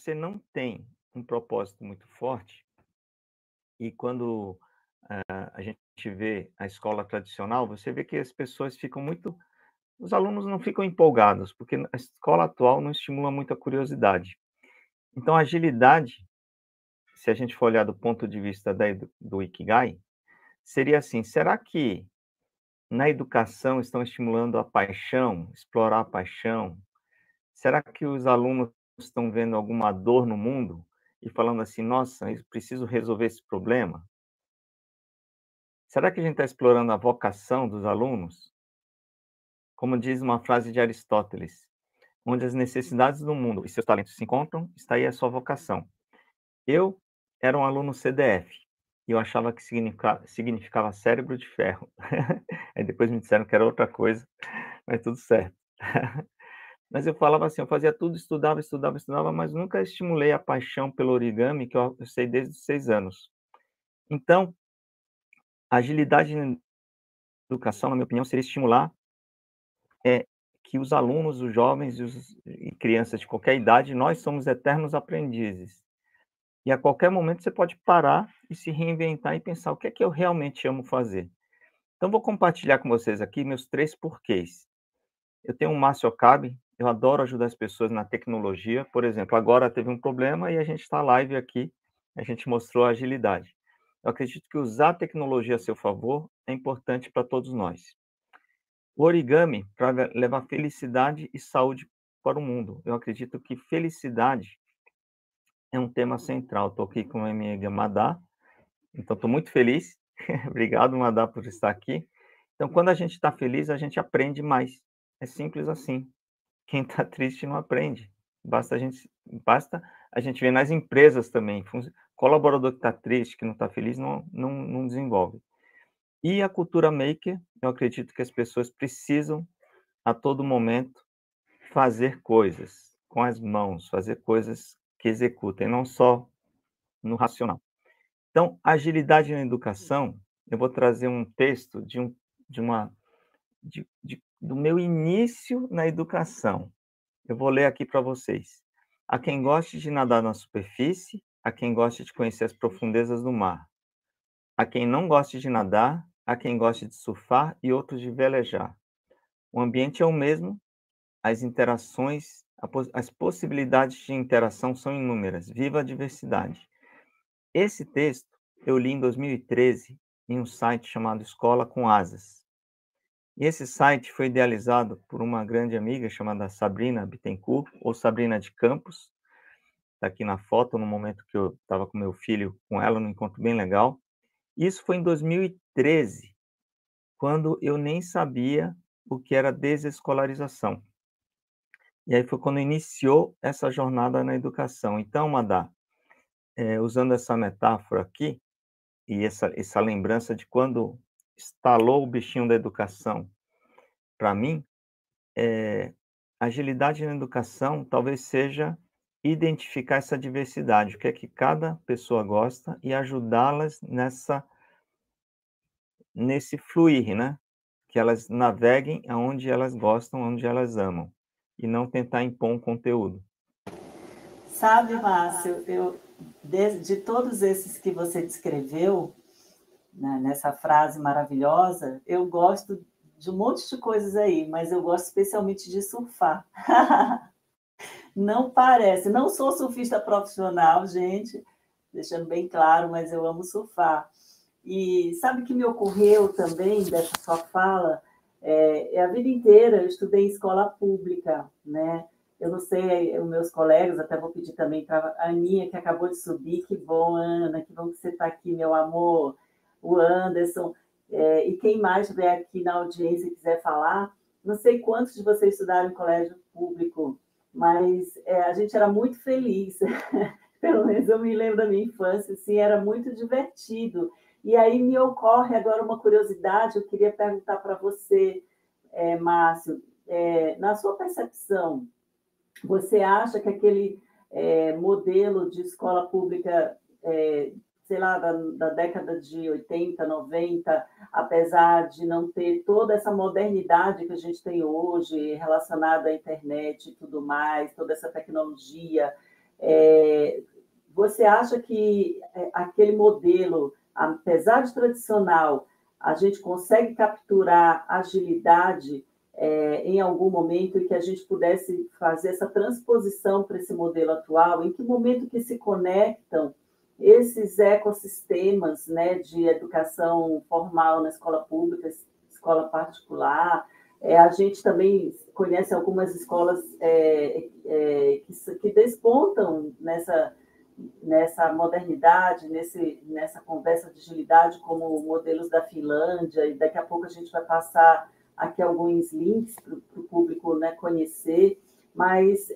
você não tem um propósito muito forte, e quando uh, a gente vê a escola tradicional, você vê que as pessoas ficam muito. Os alunos não ficam empolgados, porque a escola atual não estimula muito a curiosidade. Então, a agilidade, se a gente for olhar do ponto de vista da, do Ikigai, seria assim: será que na educação estão estimulando a paixão, explorar a paixão? Será que os alunos estão vendo alguma dor no mundo e falando assim: nossa, eu preciso resolver esse problema? Será que a gente está explorando a vocação dos alunos? Como diz uma frase de Aristóteles, onde as necessidades do mundo e seus talentos se encontram, está aí a sua vocação. Eu era um aluno CDF e eu achava que significava, significava cérebro de ferro. Aí depois me disseram que era outra coisa, mas tudo certo. Mas eu falava assim, eu fazia tudo, estudava, estudava, estudava, mas nunca estimulei a paixão pelo origami, que eu, sei desde os seis anos. Então, a agilidade na educação, na minha opinião, seria estimular é, que os alunos, os jovens e, os, e crianças de qualquer idade, nós somos eternos aprendizes. E a qualquer momento você pode parar e se reinventar e pensar o que é que eu realmente amo fazer. Então, vou compartilhar com vocês aqui meus três porquês. Eu tenho um Márcio Okabe, eu adoro ajudar as pessoas na tecnologia. Por exemplo, agora teve um problema e a gente está live aqui, a gente mostrou a agilidade. Eu acredito que usar a tecnologia a seu favor é importante para todos nós. O origami para levar felicidade e saúde para o mundo. Eu acredito que felicidade é um tema central. Estou aqui com a minha amiga Madá, então estou muito feliz. Obrigado, Madá, por estar aqui. Então, quando a gente está feliz, a gente aprende mais. É simples assim quem está triste não aprende. Basta a gente, basta a gente ver nas empresas também. Colaborador que está triste, que não está feliz, não, não, não desenvolve. E a cultura maker, eu acredito que as pessoas precisam, a todo momento, fazer coisas com as mãos, fazer coisas que executem, não só no racional. Então, agilidade na educação, eu vou trazer um texto de, um, de uma de, de do meu início na educação. Eu vou ler aqui para vocês. A quem goste de nadar na superfície, a quem goste de conhecer as profundezas do mar, a quem não goste de nadar, a quem goste de surfar e outros de velejar. O ambiente é o mesmo, as interações, as possibilidades de interação são inúmeras. Viva a diversidade. Esse texto eu li em 2013 em um site chamado Escola com Asas. E esse site foi idealizado por uma grande amiga chamada Sabrina Bittencourt, ou Sabrina de Campos. Está aqui na foto, no momento que eu estava com meu filho com ela, num encontro bem legal. Isso foi em 2013, quando eu nem sabia o que era desescolarização. E aí foi quando iniciou essa jornada na educação. Então, Madá, é, usando essa metáfora aqui, e essa, essa lembrança de quando instalou o bichinho da educação para mim, é, agilidade na educação talvez seja identificar essa diversidade, o que é que cada pessoa gosta e ajudá-las nessa nesse fluir, né? Que elas naveguem aonde elas gostam, onde elas amam, e não tentar impor um conteúdo. Sabe, Márcio, eu de, de todos esses que você descreveu, né, nessa frase maravilhosa, eu gosto de um monte de coisas aí, mas eu gosto especialmente de surfar. não parece, não sou surfista profissional, gente, deixando bem claro, mas eu amo surfar. E sabe que me ocorreu também dessa sua fala? É, é a vida inteira eu estudei em escola pública, né? Eu não sei, os meus colegas, até vou pedir também para a Aninha, que acabou de subir, que bom, Ana, que bom que você está aqui, meu amor o Anderson, é, e quem mais estiver aqui na audiência e quiser falar, não sei quantos de vocês estudaram em colégio público, mas é, a gente era muito feliz, pelo menos eu me lembro da minha infância, assim, era muito divertido. E aí me ocorre agora uma curiosidade, eu queria perguntar para você, é, Márcio, é, na sua percepção, você acha que aquele é, modelo de escola pública é, sei lá, da, da, década de 80, 90, apesar de não ter toda essa modernidade que a gente tem hoje relacionada à internet e tudo mais, toda essa tecnologia, É, você acha que é, aquele modelo, apesar de tradicional, a gente consegue capturar agilidade é, em algum momento e que a gente pudesse fazer essa transposição para esse modelo atual? Em que momento que se conectam esses ecossistemas né, de educação formal na escola pública, escola particular? É, a gente também conhece algumas escolas é, é, que, que despontam nessa nessa modernidade, nesse, nessa conversa de agilidade, como modelos da Finlândia, e daqui a pouco a gente vai passar aqui alguns links para o público né, conhecer, mas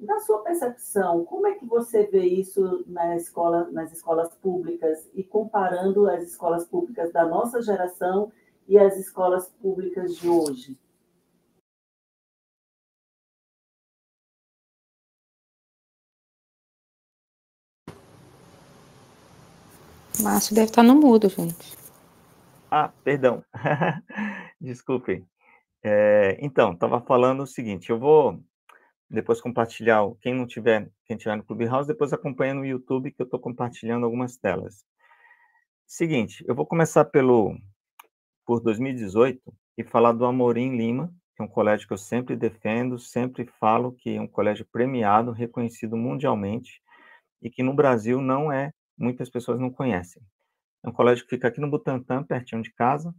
na sua percepção, como é que você vê isso na escola, nas escolas públicas e comparando as escolas públicas da nossa geração e as escolas públicas de hoje? Márcio deve estar no mudo, gente. Ah, perdão. Desculpem. É, então, estava falando o seguinte, eu vou depois compartilhar, quem não tiver, quem tiver no Clubhouse, depois acompanha no YouTube, que eu estou compartilhando algumas telas. Seguinte, eu vou começar pelo, por 2018 e falar do Amorim Lima, que é um colégio que eu sempre defendo, sempre falo que é um colégio premiado, reconhecido mundialmente, e que no Brasil não é muitas pessoas não conhecem. É um colégio que fica aqui no Butantã, pertinho de casa,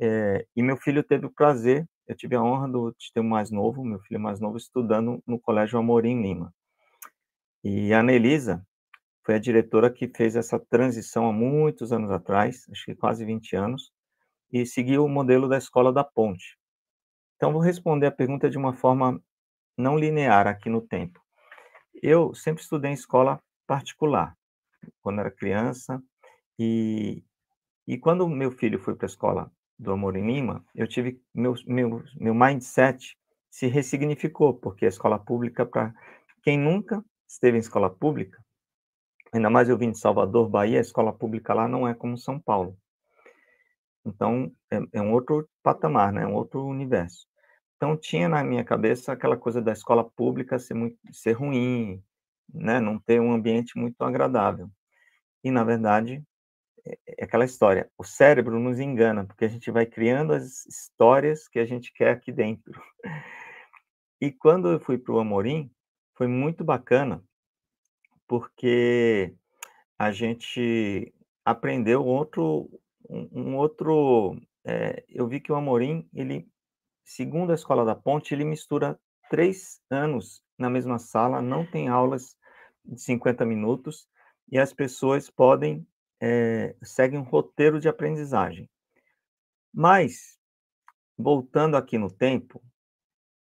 é, e meu filho teve o prazer, eu tive a honra de ter o mais novo, meu filho mais novo, estudando no Colégio Amorim Lima. E a Anelisa foi a diretora que fez essa transição há muitos anos atrás, acho que quase 20 anos, e seguiu o modelo da Escola da Ponte. Então, vou responder a pergunta de uma forma não linear aqui no tempo. Eu sempre estudei em escola particular, quando era criança. E, e quando meu filho foi para a escola do Amor em Lima, eu tive meu, meu, meu mindset se ressignificou, porque a escola pública, para quem nunca esteve em escola pública, ainda mais eu vim de Salvador, Bahia, a escola pública lá não é como São Paulo. Então, é, é um outro patamar, né? um outro universo. Então, tinha na minha cabeça aquela coisa da escola pública ser, muito, ser ruim, né? não ter um ambiente muito agradável. E, na verdade, é, aquela história. O cérebro nos engana, porque a gente vai criando as histórias que a gente quer aqui dentro. E quando eu fui para o Amorim, foi muito bacana, porque a gente aprendeu outro, um, um outro. É, eu vi que o Amorim, ele, segundo a Escola da Ponte, ele mistura três anos na mesma sala, não tem aulas de 50 minutos, e as pessoas podem é, seguem um roteiro de aprendizagem. Mas, voltando aqui no tempo,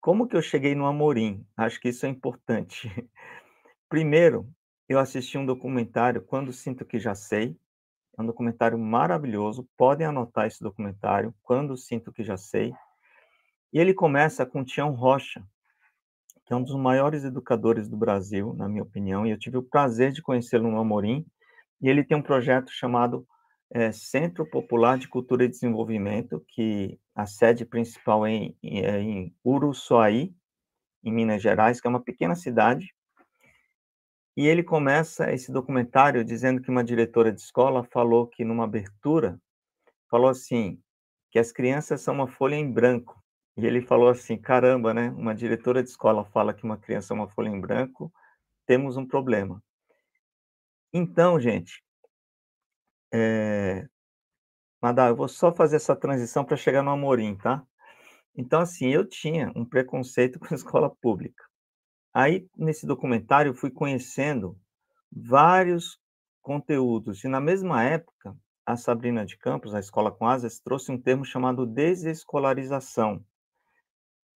como que eu cheguei no Amorim? Acho que isso é importante. Primeiro, eu assisti um documentário, Quando Sinto Que Já Sei. É um documentário maravilhoso. Podem anotar esse documentário, Quando Sinto Que Já Sei. E ele começa com Tião Rocha, que é um dos maiores educadores do Brasil, na minha opinião, e eu tive o prazer de conhecê-lo no Amorim, e ele tem um projeto chamado é, Centro Popular de Cultura e Desenvolvimento, que a sede principal é em, é em Uruçuaí, em Minas Gerais, que é uma pequena cidade, e ele começa esse documentário dizendo que uma diretora de escola falou que numa abertura, falou assim, que as crianças são uma folha em branco, e ele falou assim: caramba, né? Uma diretora de escola fala que uma criança é uma folha em branco, temos um problema. Então, gente, é... Madá, eu vou só fazer essa transição para chegar no Amorim, tá? Então, assim, eu tinha um preconceito com a escola pública. Aí, nesse documentário, eu fui conhecendo vários conteúdos, e na mesma época, a Sabrina de Campos, a Escola com Asas, trouxe um termo chamado desescolarização,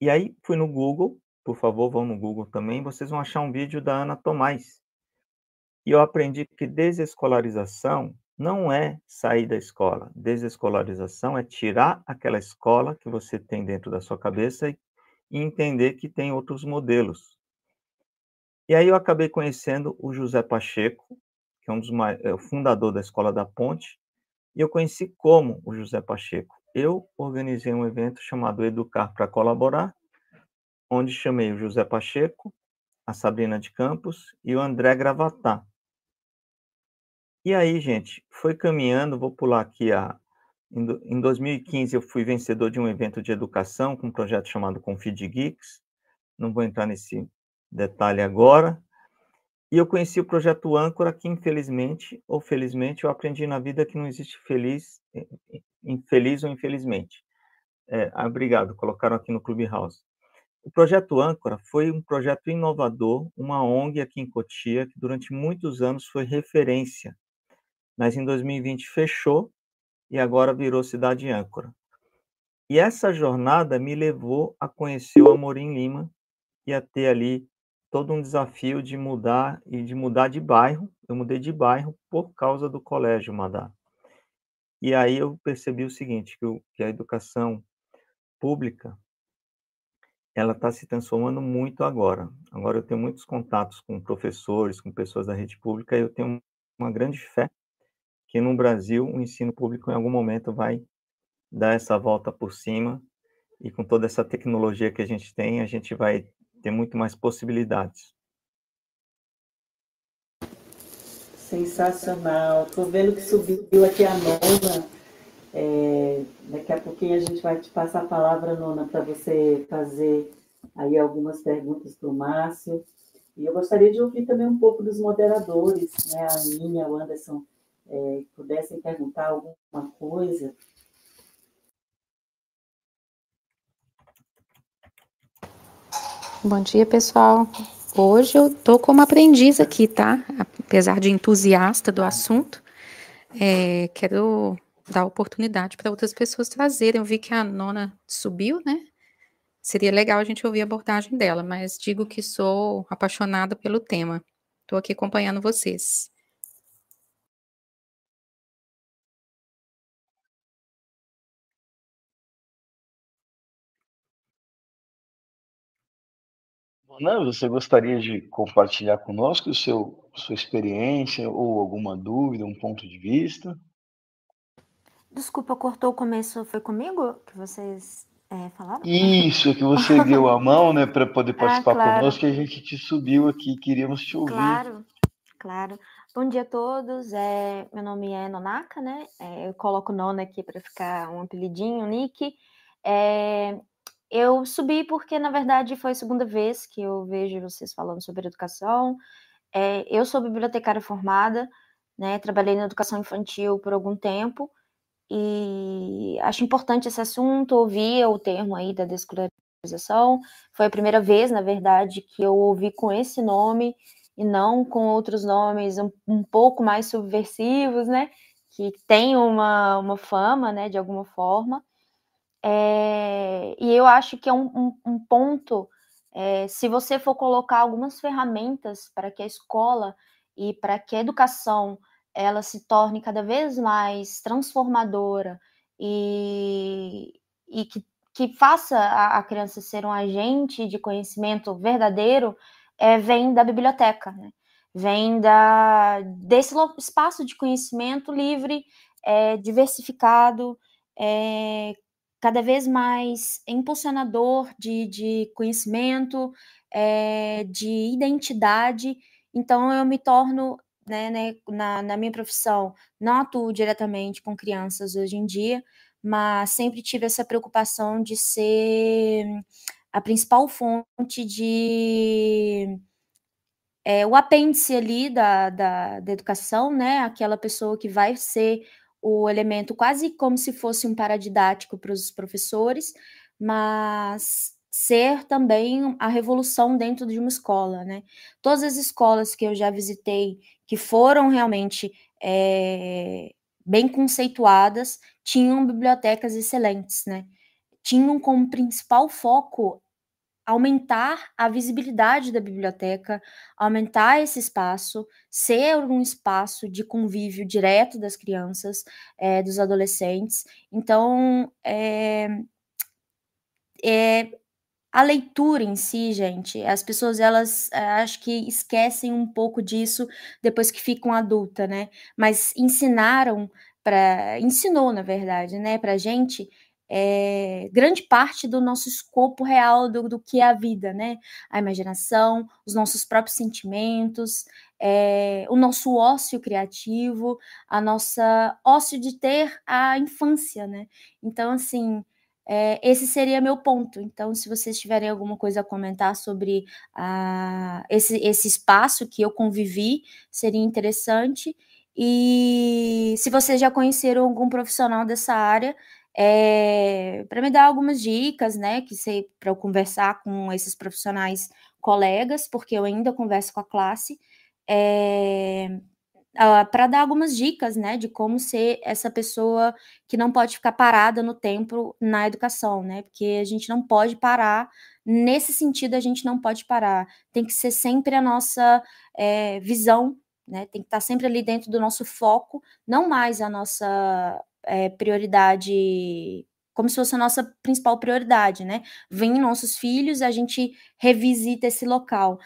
e aí fui no Google, por favor, vão no Google também, vocês vão achar um vídeo da Ana Tomás. E eu aprendi que desescolarização não é sair da escola. Desescolarização é tirar aquela escola que você tem dentro da sua cabeça e entender que tem outros modelos. E aí eu acabei conhecendo o José Pacheco, que é um dos é o fundador da Escola da Ponte, e eu conheci como o José Pacheco eu organizei um evento chamado Educar para Colaborar, onde chamei o José Pacheco, a Sabrina de Campos e o André Gravatá. E aí, gente, foi caminhando, vou pular aqui a. Em 2015, eu fui vencedor de um evento de educação com um projeto chamado Confid Geeks. Não vou entrar nesse detalhe agora. E eu conheci o projeto Âncora, que infelizmente ou felizmente eu aprendi na vida que não existe feliz, infeliz ou infelizmente. É, ah, obrigado, colocaram aqui no Clubhouse. O projeto Âncora foi um projeto inovador, uma ONG aqui em Cotia, que durante muitos anos foi referência, mas em 2020 fechou e agora virou Cidade Âncora. E essa jornada me levou a conhecer o Amorim Lima e a ter ali todo um desafio de mudar e de mudar de bairro. Eu mudei de bairro por causa do colégio Madá. E aí eu percebi o seguinte, que, o, que a educação pública ela está se transformando muito agora. Agora eu tenho muitos contatos com professores, com pessoas da rede pública, e eu tenho uma grande fé que no Brasil o ensino público em algum momento vai dar essa volta por cima e com toda essa tecnologia que a gente tem, a gente vai ter muito mais possibilidades. Sensacional. Estou vendo que subiu aqui a nona. É, daqui a pouquinho a gente vai te passar a palavra, Nona, para você fazer aí algumas perguntas para o Márcio. E eu gostaria de ouvir também um pouco dos moderadores, né? A Minha, o Anderson, é, pudessem perguntar alguma coisa. Bom dia, pessoal. Hoje eu tô como aprendiz aqui, tá? Apesar de entusiasta do assunto, é, quero dar oportunidade para outras pessoas trazerem. Eu vi que a nona subiu, né? Seria legal a gente ouvir a abordagem dela, mas digo que sou apaixonada pelo tema. Estou aqui acompanhando vocês. Ana, você gostaria de compartilhar conosco o seu, sua experiência ou alguma dúvida, um ponto de vista? Desculpa, cortou o começo, foi comigo que vocês é, falaram? Isso, que você deu a mão, né, para poder ah, participar ah, claro. conosco, e a gente te subiu aqui, queríamos te ouvir. Claro, claro. Bom dia a todos, é, meu nome é Nonaka, né, é, eu coloco Nona aqui para ficar um apelidinho, um nick. É, eu subi porque, na verdade, foi a segunda vez que eu vejo vocês falando sobre educação. É, eu sou bibliotecária formada, né, trabalhei na educação infantil por algum tempo, e acho importante esse assunto, ouvir o termo aí da descolarização. Foi a primeira vez, na verdade, que eu ouvi com esse nome e não com outros nomes um, um pouco mais subversivos, né? Que tem uma, uma fama, né, de alguma forma. É, e eu acho que é um, um, um ponto, é, se você for colocar algumas ferramentas para que a escola e para que a educação ela se torne cada vez mais transformadora e, e que, que faça a, a criança ser um agente de conhecimento verdadeiro, é, vem da biblioteca, né? vem da, desse espaço de conhecimento livre, é, diversificado, é, cada vez mais impulsionador de, de conhecimento, é, de identidade. Então, eu me torno né, né, na, na minha profissão, não atuo diretamente com crianças hoje em dia, mas sempre tive essa preocupação de ser a principal fonte de é, o apêndice ali da, da, da, educação, né? Aquela pessoa que vai ser o elemento quase como se fosse um paradidático para os professores, mas ser também a revolução dentro de uma escola, né? Todas as escolas que eu já visitei que foram realmente é, bem conceituadas, tinham bibliotecas excelentes, né? Tinham como principal foco aumentar a visibilidade da biblioteca, aumentar esse espaço, ser um espaço de convívio direto das crianças, é, dos adolescentes. Então, é, é, a leitura em si, gente, as pessoas elas acho que esquecem um pouco disso depois que ficam adulta, né? Mas ensinaram para ensinou, na verdade, né, para gente é, grande parte do nosso escopo real do, do que é a vida, né? A imaginação, os nossos próprios sentimentos, é, o nosso ócio criativo, a nossa ócio de ter a infância, né? Então, assim, é, esse seria meu ponto. Então, se vocês tiverem alguma coisa a comentar sobre uh, esse, esse espaço que eu convivi, seria interessante. E se vocês já conheceram algum profissional dessa área, é, para me dar algumas dicas, né? Que sei para eu conversar com esses profissionais colegas, porque eu ainda converso com a classe, é, uh, para dar algumas dicas, né, de como ser essa pessoa que não pode ficar parada no tempo na educação, né, porque a gente não pode parar, nesse sentido a gente não pode parar, tem que ser sempre a nossa é, visão, né, tem que estar sempre ali dentro do nosso foco, não mais a nossa é, prioridade como se fosse a nossa principal prioridade, né? Vem nossos filhos, a gente revisita esse local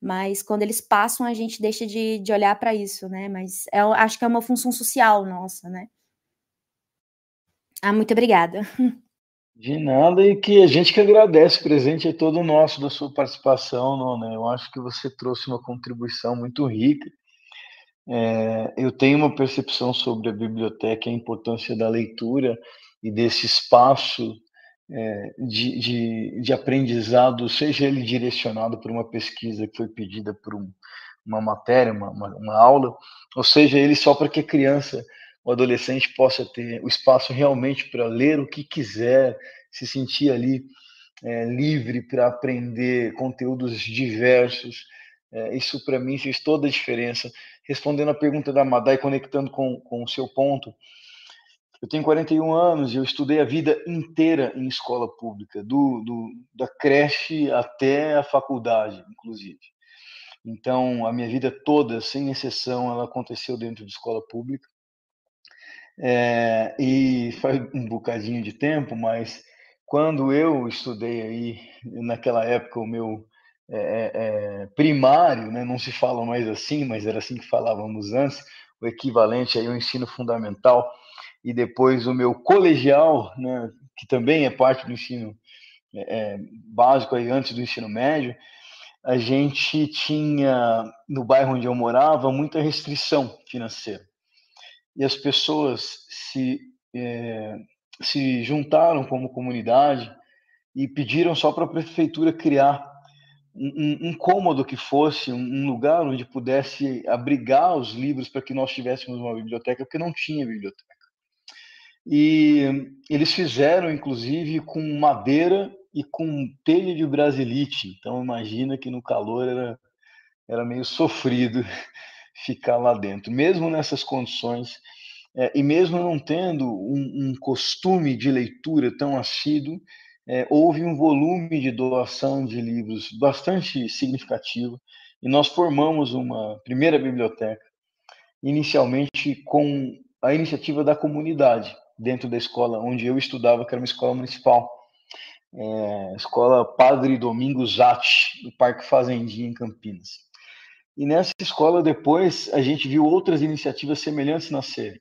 mas quando eles passam, a gente deixa de, de olhar para isso, né? Mas é, acho que é uma função social nossa, né? Ah, muito obrigada. De nada, e que a gente que agradece, o presente é todo nosso da sua participação, né? Eu acho que você trouxe uma contribuição muito rica. É, eu tenho uma percepção sobre a biblioteca, a importância da leitura e desse espaço é, de, de, de, aprendizado, seja ele direcionado por uma pesquisa que foi pedida por um, uma matéria, uma, uma, uma, aula, ou seja ele só para que a criança, o adolescente possa ter o espaço realmente para ler o que quiser, se sentir ali é, livre para aprender conteúdos diversos. É, isso para mim fez toda a diferença. Respondendo a pergunta da Madai, conectando com, com o seu ponto, eu tenho 41 anos e eu estudei a vida inteira em escola pública, do, do, da creche até a faculdade, inclusive. Então, a minha vida toda, sem exceção, ela aconteceu dentro de escola pública. É, e faz um bocadinho de tempo, mas quando eu estudei aí, naquela época, o meu é, é, é primário, né, não se fala mais assim, mas era assim que falávamos antes, o equivalente aí ao ensino fundamental, e depois o meu colegial, né, que também é parte do ensino é, é, básico aí antes do ensino médio, a gente tinha no bairro onde eu morava muita restrição financeira. E as pessoas se é, se juntaram como comunidade e pediram só para a prefeitura criar um, um, cômodo que fosse, um lugar onde pudesse abrigar os livros para que nós tivéssemos uma biblioteca, porque não tinha biblioteca. E eles fizeram, inclusive, com madeira e com telha de brasilite. Então, imagina que no calor era, era meio sofrido ficar lá dentro. Mesmo nessas condições, é, e mesmo não tendo um, um, costume de leitura tão assíduo, é, houve um volume de doação de livros bastante significativo, e nós formamos uma primeira biblioteca, inicialmente com a iniciativa da comunidade dentro da escola onde eu estudava, que era uma escola municipal. É, escola Padre Domingos Zatti, do Parque Fazendinha, em Campinas. E nessa escola, depois, a gente viu outras iniciativas semelhantes nascerem.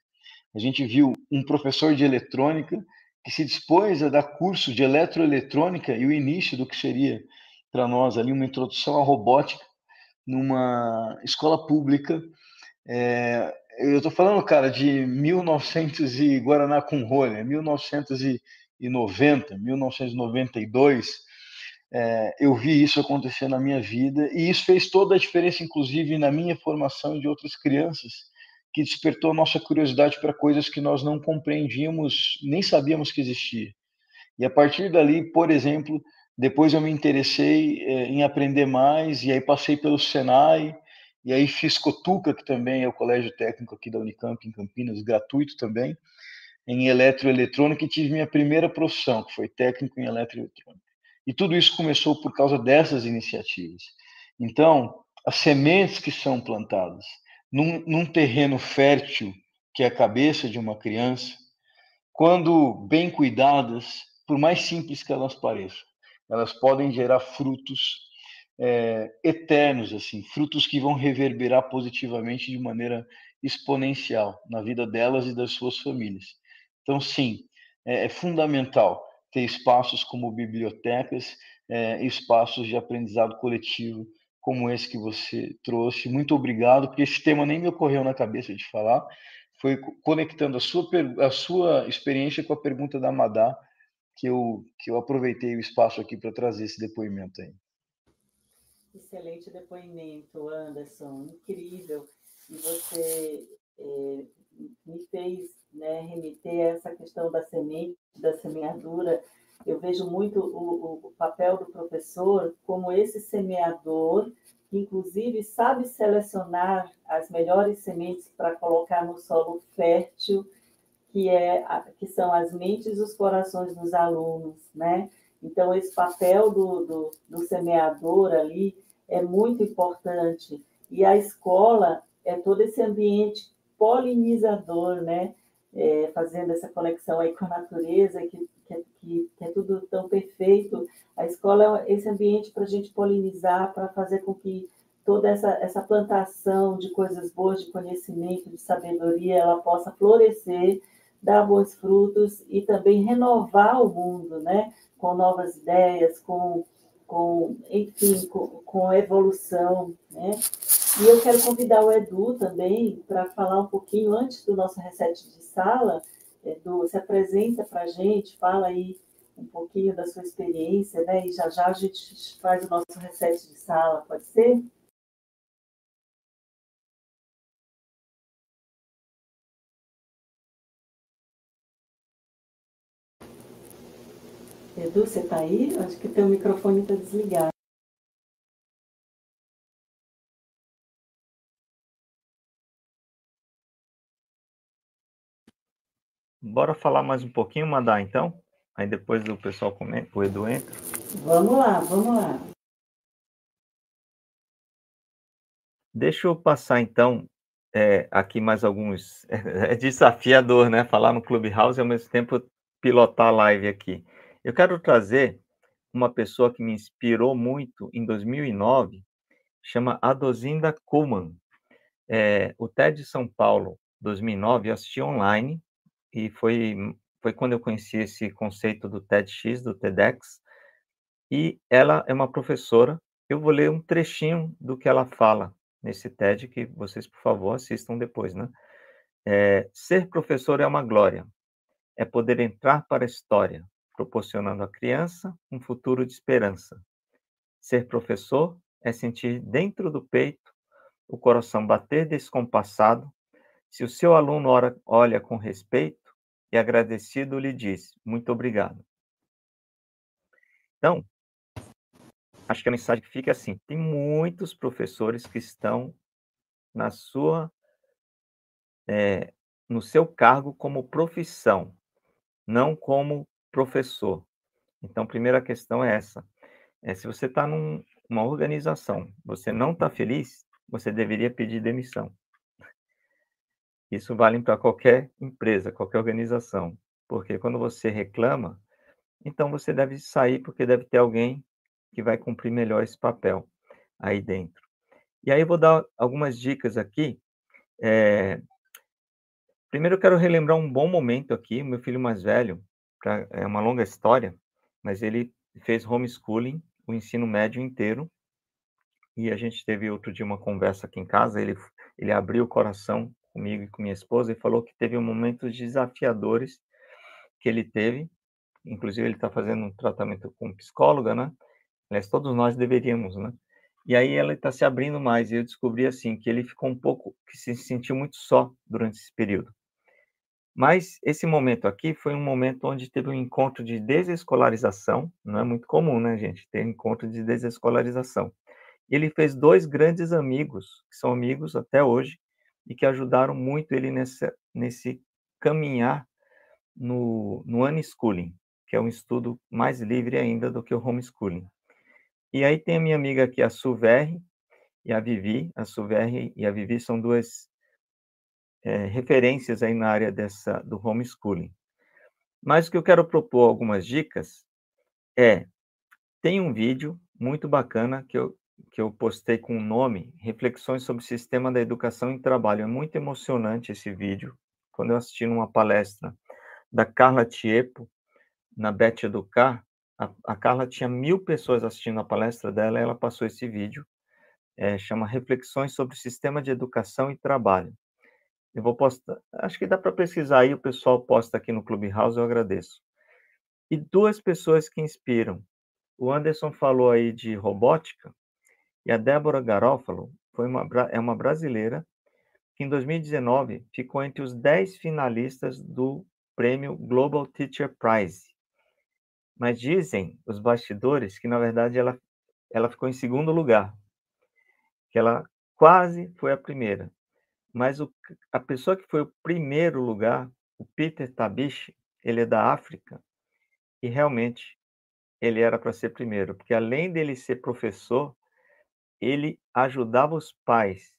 A gente viu um professor de eletrônica que se dispôs a dar curso de eletroeletrônica e o início do que seria para nós ali uma introdução à robótica numa escola pública é, eu estou falando, cara, de 1900 e Guaraná com rolha, 1990, 1992. É, eu vi isso acontecer na minha vida e isso fez toda a diferença, inclusive na minha formação de outras crianças, que despertou nossa curiosidade para coisas que nós não compreendíamos, nem sabíamos que existia. E a partir dali, por exemplo, depois eu me interessei é, em aprender mais e aí passei pelo Senai e aí fiz Cotuca, que também é o colégio técnico aqui da Unicamp, em Campinas, gratuito também, em eletroeletrônica, e tive minha primeira profissão, que foi técnico em eletroeletrônica. E tudo isso começou por causa dessas iniciativas. Então, as sementes que são plantadas num, num terreno fértil, que é a cabeça de uma criança, quando bem cuidadas, por mais simples que elas pareçam, elas podem gerar frutos é, eternos, assim, frutos que vão reverberar positivamente de maneira exponencial na vida delas e das suas famílias. Então, sim, é, é fundamental ter espaços como bibliotecas, é, espaços de aprendizado coletivo como esse que você trouxe. Muito obrigado, porque esse tema nem me ocorreu na cabeça de falar. Foi conectando a sua, a sua experiência com a pergunta da Madá que eu, que eu aproveitei o espaço aqui para trazer esse depoimento aí. Excelente depoimento, Anderson, incrível. E você é, me fez né, remeter a essa questão da semente, da semeadura. Eu vejo muito o, o papel do professor como esse semeador que, inclusive, sabe selecionar as melhores sementes para colocar no solo fértil, que, é, que são as mentes e os corações dos alunos, né? Então, esse papel do, do, do semeador ali é muito importante. E a escola é todo esse ambiente polinizador, né? É, fazendo essa conexão aí com a natureza, que, que, que, é tudo tão perfeito. A escola é esse ambiente para a gente polinizar, para fazer com que toda essa, essa plantação de coisas boas, de conhecimento, de sabedoria, ela possa florescer, dar bons frutos e também renovar o mundo, né? Com novas ideias, com com, enfim, com, com evolução, né? E eu quero convidar o Edu também para falar um pouquinho antes do nosso reset de sala. Edu, se apresenta para a gente, fala aí um pouquinho da sua experiência, né? E já já a gente faz o nosso reset de sala, pode ser? Edu, você está aí? Acho que teu microfone está desligado. Bora falar mais um pouquinho, Madá, então? Aí depois o pessoal comenta, o Edu entra. Vamos lá, vamos lá. Deixa eu passar, então, é, aqui mais alguns. É desafiador, né? Falar no Clubhouse e ao mesmo tempo pilotar a live aqui. Eu quero trazer uma pessoa que me inspirou muito em 2009, chama Adozinda Kuhlmann. É, o TED de São Paulo, 2009, eu assisti online e foi, foi quando eu conheci esse conceito do TEDx, do TEDx, e ela é uma professora. Eu vou ler um trechinho do que ela fala nesse TED, que vocês, por favor, assistam depois, né? É, ser professor é uma glória, é poder entrar para a história, proporcionando à criança um futuro de esperança. Ser professor é sentir dentro do peito o coração bater descompassado. Se o seu aluno olha com respeito e agradecido lhe diz muito obrigado. Então, acho que a mensagem que fica é assim: tem muitos professores que estão na sua é, no seu cargo como profissão, não como professor. Então, primeira questão é essa. É, se você está numa organização, você não está feliz, você deveria pedir demissão. Isso vale para qualquer empresa, qualquer organização. Porque quando você reclama, então você deve sair, porque deve ter alguém que vai cumprir melhor esse papel aí dentro. E aí eu vou dar algumas dicas aqui. É... Primeiro eu quero relembrar um bom momento aqui. Meu filho mais velho, pra, é uma longa história, mas ele fez homeschooling, o ensino médio inteiro, e a gente teve outro dia uma conversa aqui em casa, ele, ele abriu o coração comigo e com minha esposa e falou que teve momentos desafiadores que ele teve, inclusive ele está fazendo um tratamento com psicóloga, né? Aliás, todos nós deveríamos, né? E aí ela está se abrindo mais, e eu descobri assim que ele ficou um pouco, que se sentiu muito só durante esse período. Mas esse momento aqui foi um momento onde teve um encontro de desescolarização, não é muito comum, né, gente, ter encontro de desescolarização. Ele fez dois grandes amigos, que são amigos até hoje, e que ajudaram muito ele nesse, nesse caminhar no, no unschooling, que é um estudo mais livre ainda do que o homeschooling. E aí tem a minha amiga aqui, a Suverre, e a Vivi. A Suverre e a Vivi são duas é, referências aí na área dessa, do homeschooling. Mas o que eu quero propor algumas dicas é, tem um vídeo muito bacana que eu, que eu postei com o nome Reflexões sobre o Sistema da Educação em Trabalho. É muito emocionante esse vídeo. Quando eu assisti numa palestra da Carla Tiepo, na Bet Educar, a, a, Carla tinha mil pessoas assistindo a palestra dela e ela passou esse vídeo, é, chama Reflexões sobre o Sistema de Educação e Trabalho. Eu vou postar, acho que dá para pesquisar aí, o pessoal posta aqui no Clubhouse, eu agradeço. E duas pessoas que inspiram. O Anderson falou aí de robótica, e a Débora Garófalo foi uma, é uma brasileira que em 2019 ficou entre os 10 finalistas do prêmio Global Teacher Prize. Mas dizem os bastidores que, na verdade, ela, ela ficou em segundo lugar, que ela quase foi a primeira. Mas o, a pessoa que foi o primeiro lugar, o Peter Tabish, ele é da África, e realmente ele era para ser primeiro, porque além dele ser professor, ele ajudava os pais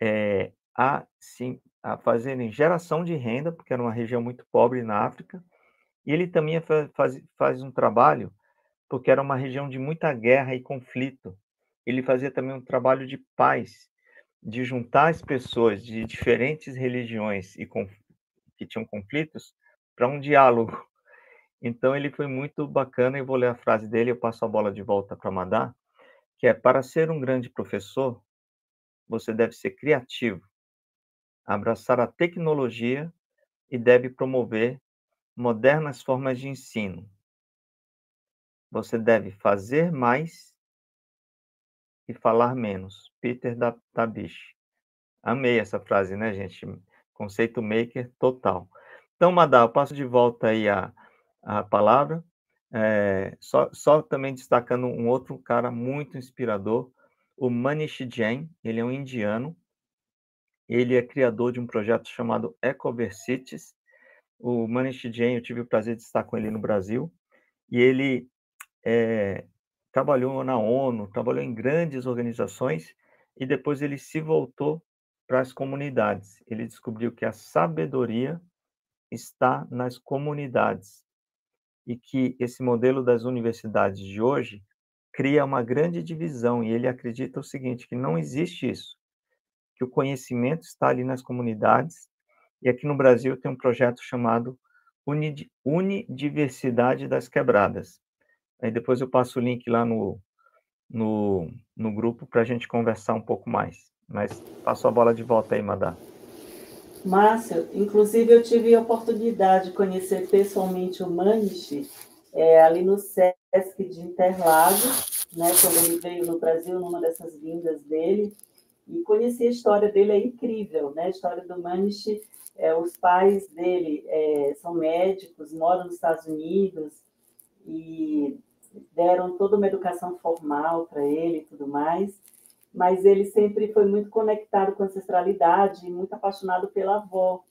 é, a, sim, a fazerem geração de renda, porque era uma região muito pobre na África, e ele também faz, faz um trabalho, porque era uma região de muita guerra e conflito. Ele fazia também um trabalho de paz, de juntar as pessoas de diferentes religiões e que tinham conflitos para um diálogo. Então ele foi muito bacana, eu vou ler a frase dele, eu passo a bola de volta para Madá, que é para ser um grande professor, você deve ser criativo, abraçar a tecnologia e deve promover modernas formas de ensino. Você deve fazer mais e falar menos. Peter Tabish. Amei essa frase, né, gente? Conceito maker total. Então, Madá, eu passo de volta aí a, a palavra. É, só, só também destacando um outro cara muito inspirador, o Manish Jain. Ele é um indiano ele é criador de um projeto chamado Ecoversities. O Manish Jain, eu tive o prazer de estar com ele no Brasil, e ele é, trabalhou na ONU, trabalhou em grandes organizações, e depois ele se voltou para as comunidades. Ele descobriu que a sabedoria está nas comunidades e que esse modelo das universidades de hoje cria uma grande divisão e ele acredita o seguinte, que não existe isso que o conhecimento está ali nas comunidades. E aqui no Brasil tem um projeto chamado Unidiversidade das Quebradas. Aí depois eu passo o link lá no, no, no grupo para a gente conversar um pouco mais. Mas passo a bola de volta aí, Madá. Márcio, inclusive eu tive a oportunidade de conhecer pessoalmente o Maniche é, ali no SESC de Interlagos, né, quando ele veio no Brasil, numa dessas vindas dele. E conhecer a história dele é incrível, né? A história do Manish, é, os pais dele é, são médicos, moram nos Estados Unidos e deram toda uma educação formal para ele e tudo mais, mas ele sempre foi muito conectado com a ancestralidade, muito apaixonado pela avó.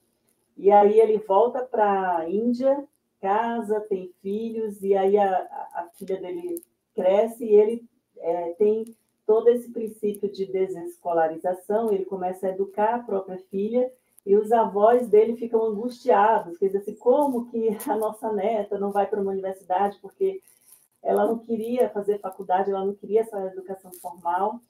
E aí ele volta para a Índia, casa, tem filhos, e aí a, a filha dele cresce e ele é, tem todo esse princípio de desescolarização, ele começa a educar a própria filha e os avós dele ficam angustiados, quer dizer assim, como que a nossa neta não vai para uma universidade porque ela não queria fazer faculdade, ela não queria essa educação formal,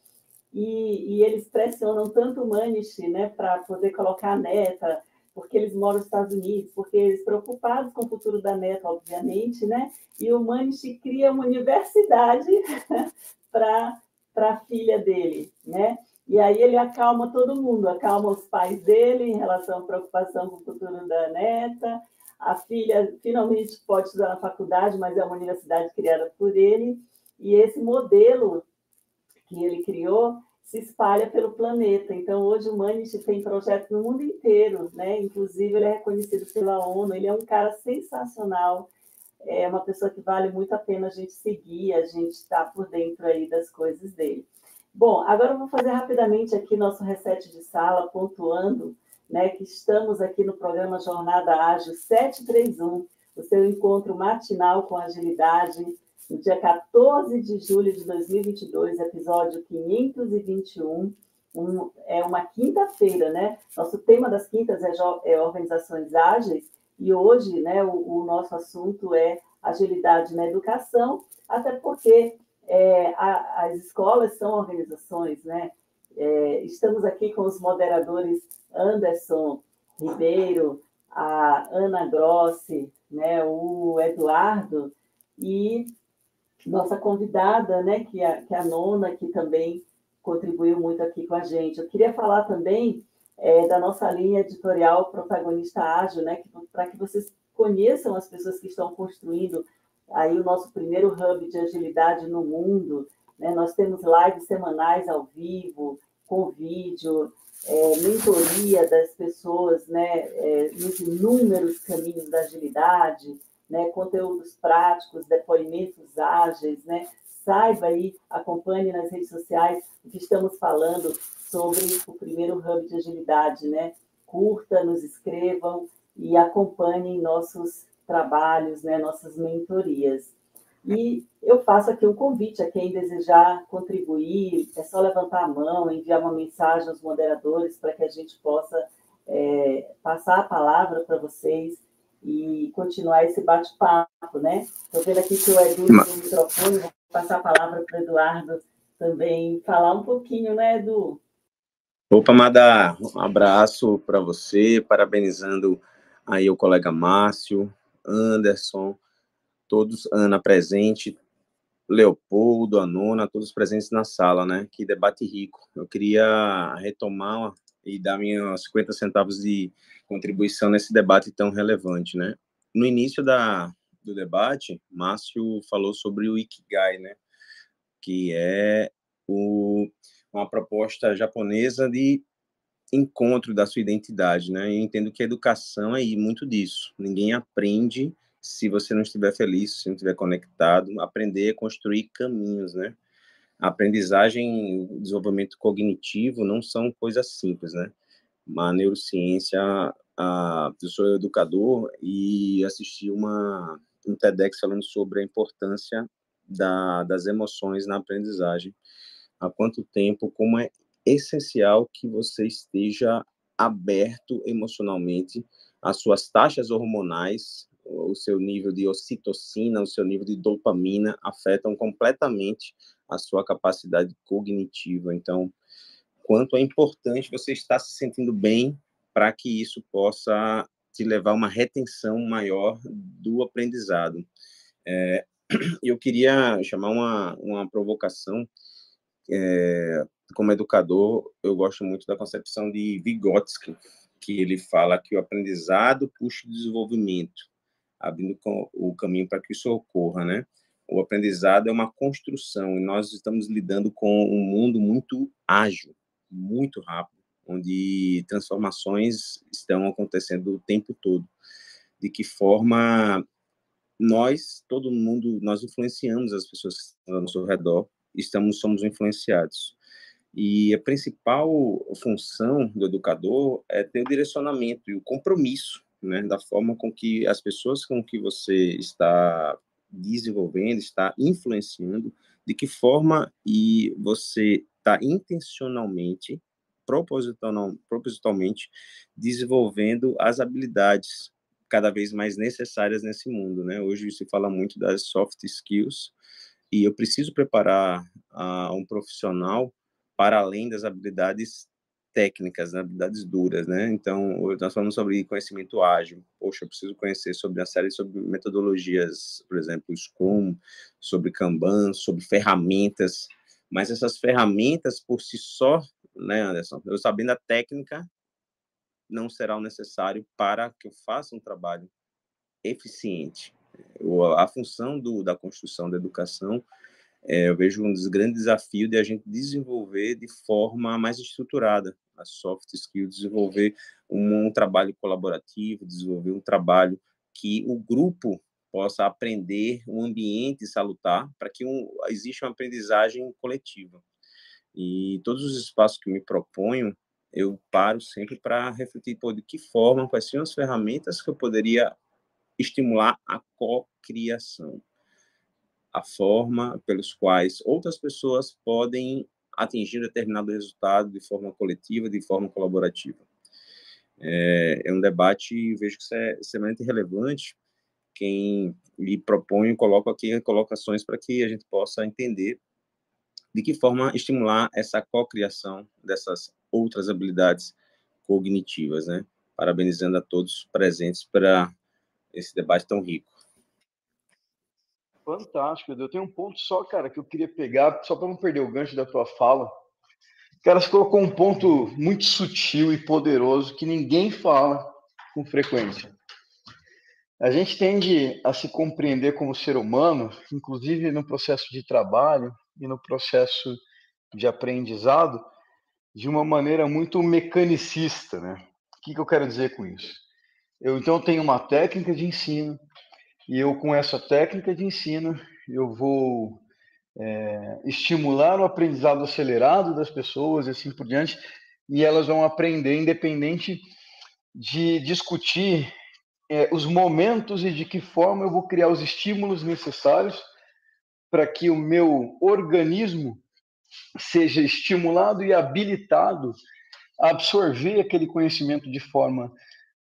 e, e eles pressionam tanto o Manish, né, para poder colocar a neta, porque eles moram nos Estados Unidos, porque eles preocupados com o futuro da neta, obviamente, né, e o Manish cria uma universidade para para a filha dele, né? E aí ele acalma todo mundo, acalma os pais dele em relação à preocupação com o futuro da neta. A filha finalmente pode estudar na faculdade, mas é uma universidade criada por ele. E esse modelo que ele criou se espalha pelo planeta. Então, hoje o Manish tem projetos no mundo inteiro, né? Inclusive, ele é reconhecido pela ONU. Ele é um cara sensacional é uma pessoa que vale muito a pena a gente seguir, a gente estar tá por dentro aí das coisas dele. Bom, agora eu vou fazer rapidamente aqui nosso reset de sala, pontuando né, que estamos aqui no programa Jornada Ágil 731, o seu encontro matinal com agilidade, no dia 14 de julho de 2022, episódio 521. Um, é uma quinta-feira, né? Nosso tema das quintas é, é organizações ágeis, e hoje, né, o, o nosso assunto é agilidade na educação, até porque é, a, as escolas são organizações, né? É, estamos aqui com os moderadores Anderson Ribeiro, a Ana Grossi, né, o Eduardo e nossa convidada, né, que é, que é a Nona, que também contribuiu muito aqui com a gente. Eu queria falar também é, da nossa linha editorial Protagonista Ágil, né, para que vocês conheçam as pessoas que estão construindo aí o nosso primeiro hub de agilidade no mundo. Né? Nós temos lives semanais ao vivo, com vídeo, é, mentoria das pessoas né, é, nos inúmeros caminhos da agilidade, né, conteúdos práticos, depoimentos ágeis, né? Saiba aí, acompanhe nas redes sociais o que estamos falando sobre o primeiro hub de agilidade, né? Curta, nos escrevam e acompanhem nossos trabalhos, né, nossas mentorias. E eu faço aqui um convite a quem desejar contribuir, é só levantar a mão, enviar uma mensagem aos moderadores para que a gente possa é, passar a palavra para vocês e continuar esse bate-papo, né? Estou vendo aqui que o Edu tem o microfone, vou passar a palavra para o Eduardo também falar um pouquinho, né, Edu? Opa, Madá, um abraço para você, parabenizando aí o colega Márcio, Anderson, todos, Ana presente, Leopoldo, a Nona, todos presentes na sala, né? Que debate rico. Eu queria retomar e dar minhas 50 centavos de contribuição nesse debate tão relevante, né? No início da, do debate, Márcio falou sobre o Ikigai, né? Que é o, uma proposta japonesa de encontro da sua identidade, né? Eu entendo que a educação é muito disso. Ninguém aprende se você não estiver feliz, se não estiver conectado. Aprender é construir caminhos, né? A aprendizagem, o desenvolvimento cognitivo não são coisas simples, né? Uma neurociência, eu sou educador e assisti uma um TEDx falando sobre a importância da, das emoções na aprendizagem. Há quanto tempo, como é essencial que você esteja aberto emocionalmente às suas taxas hormonais, o seu nível de ocitocina, o seu nível de dopamina afetam completamente a sua capacidade cognitiva. Então, quanto é importante você estar se sentindo bem para que isso possa te levar a uma retenção maior do aprendizado. É, eu queria chamar uma, uma provocação é, como educador, eu gosto muito da concepção de Vygotsky, que ele fala que o aprendizado puxa o desenvolvimento, abrindo o caminho para que isso ocorra, né? O aprendizado é uma construção e nós estamos lidando com um mundo muito ágil, muito rápido, onde transformações estão acontecendo o tempo todo. De que forma nós, todo mundo, nós influenciamos as pessoas que estão ao nosso redor, estamos somos influenciados. E a principal função do educador é ter o direcionamento e o compromisso, né, da forma com que as pessoas com que você está desenvolvendo, está influenciando, de que forma e você está intencionalmente, proposital, propositalmente desenvolvendo as habilidades cada vez mais necessárias nesse mundo, né? Hoje se fala muito das soft skills e eu preciso preparar uh, um profissional para além das habilidades técnicas, né, habilidades duras, né? Então, nós falamos sobre conhecimento ágil. Poxa, eu preciso conhecer sobre uma série sobre metodologias, por exemplo, Scrum, sobre Kanban, sobre ferramentas. Mas essas ferramentas por si só, né, Anderson? Eu sabendo a técnica, não será o necessário para que eu faça um trabalho eficiente. A função do, da construção da educação é, eu vejo um dos grandes desafios de a gente desenvolver de forma mais estruturada a soft skills, desenvolver um, um trabalho colaborativo, desenvolver um trabalho que o grupo possa aprender um ambiente salutar para que um, exista uma aprendizagem coletiva. E todos os espaços que me proponho, eu paro sempre para refletir pô, de que forma, quais são as ferramentas que eu poderia estimular a co-criação a forma pelos quais outras pessoas podem atingir determinado resultado de forma coletiva, de forma colaborativa. É, é um debate, vejo que isso é extremamente relevante. Quem me propõe, coloco aqui colocações para que a gente possa entender de que forma estimular essa cocriação dessas outras habilidades cognitivas, né? parabenizando a todos presentes para esse debate tão rico. Fantástico, eu tenho um ponto só, cara, que eu queria pegar, só para não perder o gancho da tua fala. Cara, você colocou um ponto muito sutil e poderoso que ninguém fala com frequência. A gente tende a se compreender como ser humano, inclusive no processo de trabalho e no processo de aprendizado, de uma maneira muito mecanicista, né? O que, que eu quero dizer com isso? Eu então tenho uma técnica de ensino e eu com essa técnica de ensino eu vou é, estimular o aprendizado acelerado das pessoas e assim por diante e elas vão aprender independente de discutir é, os momentos e de que forma eu vou criar os estímulos necessários para que o meu organismo seja estimulado e habilitado a absorver aquele conhecimento de forma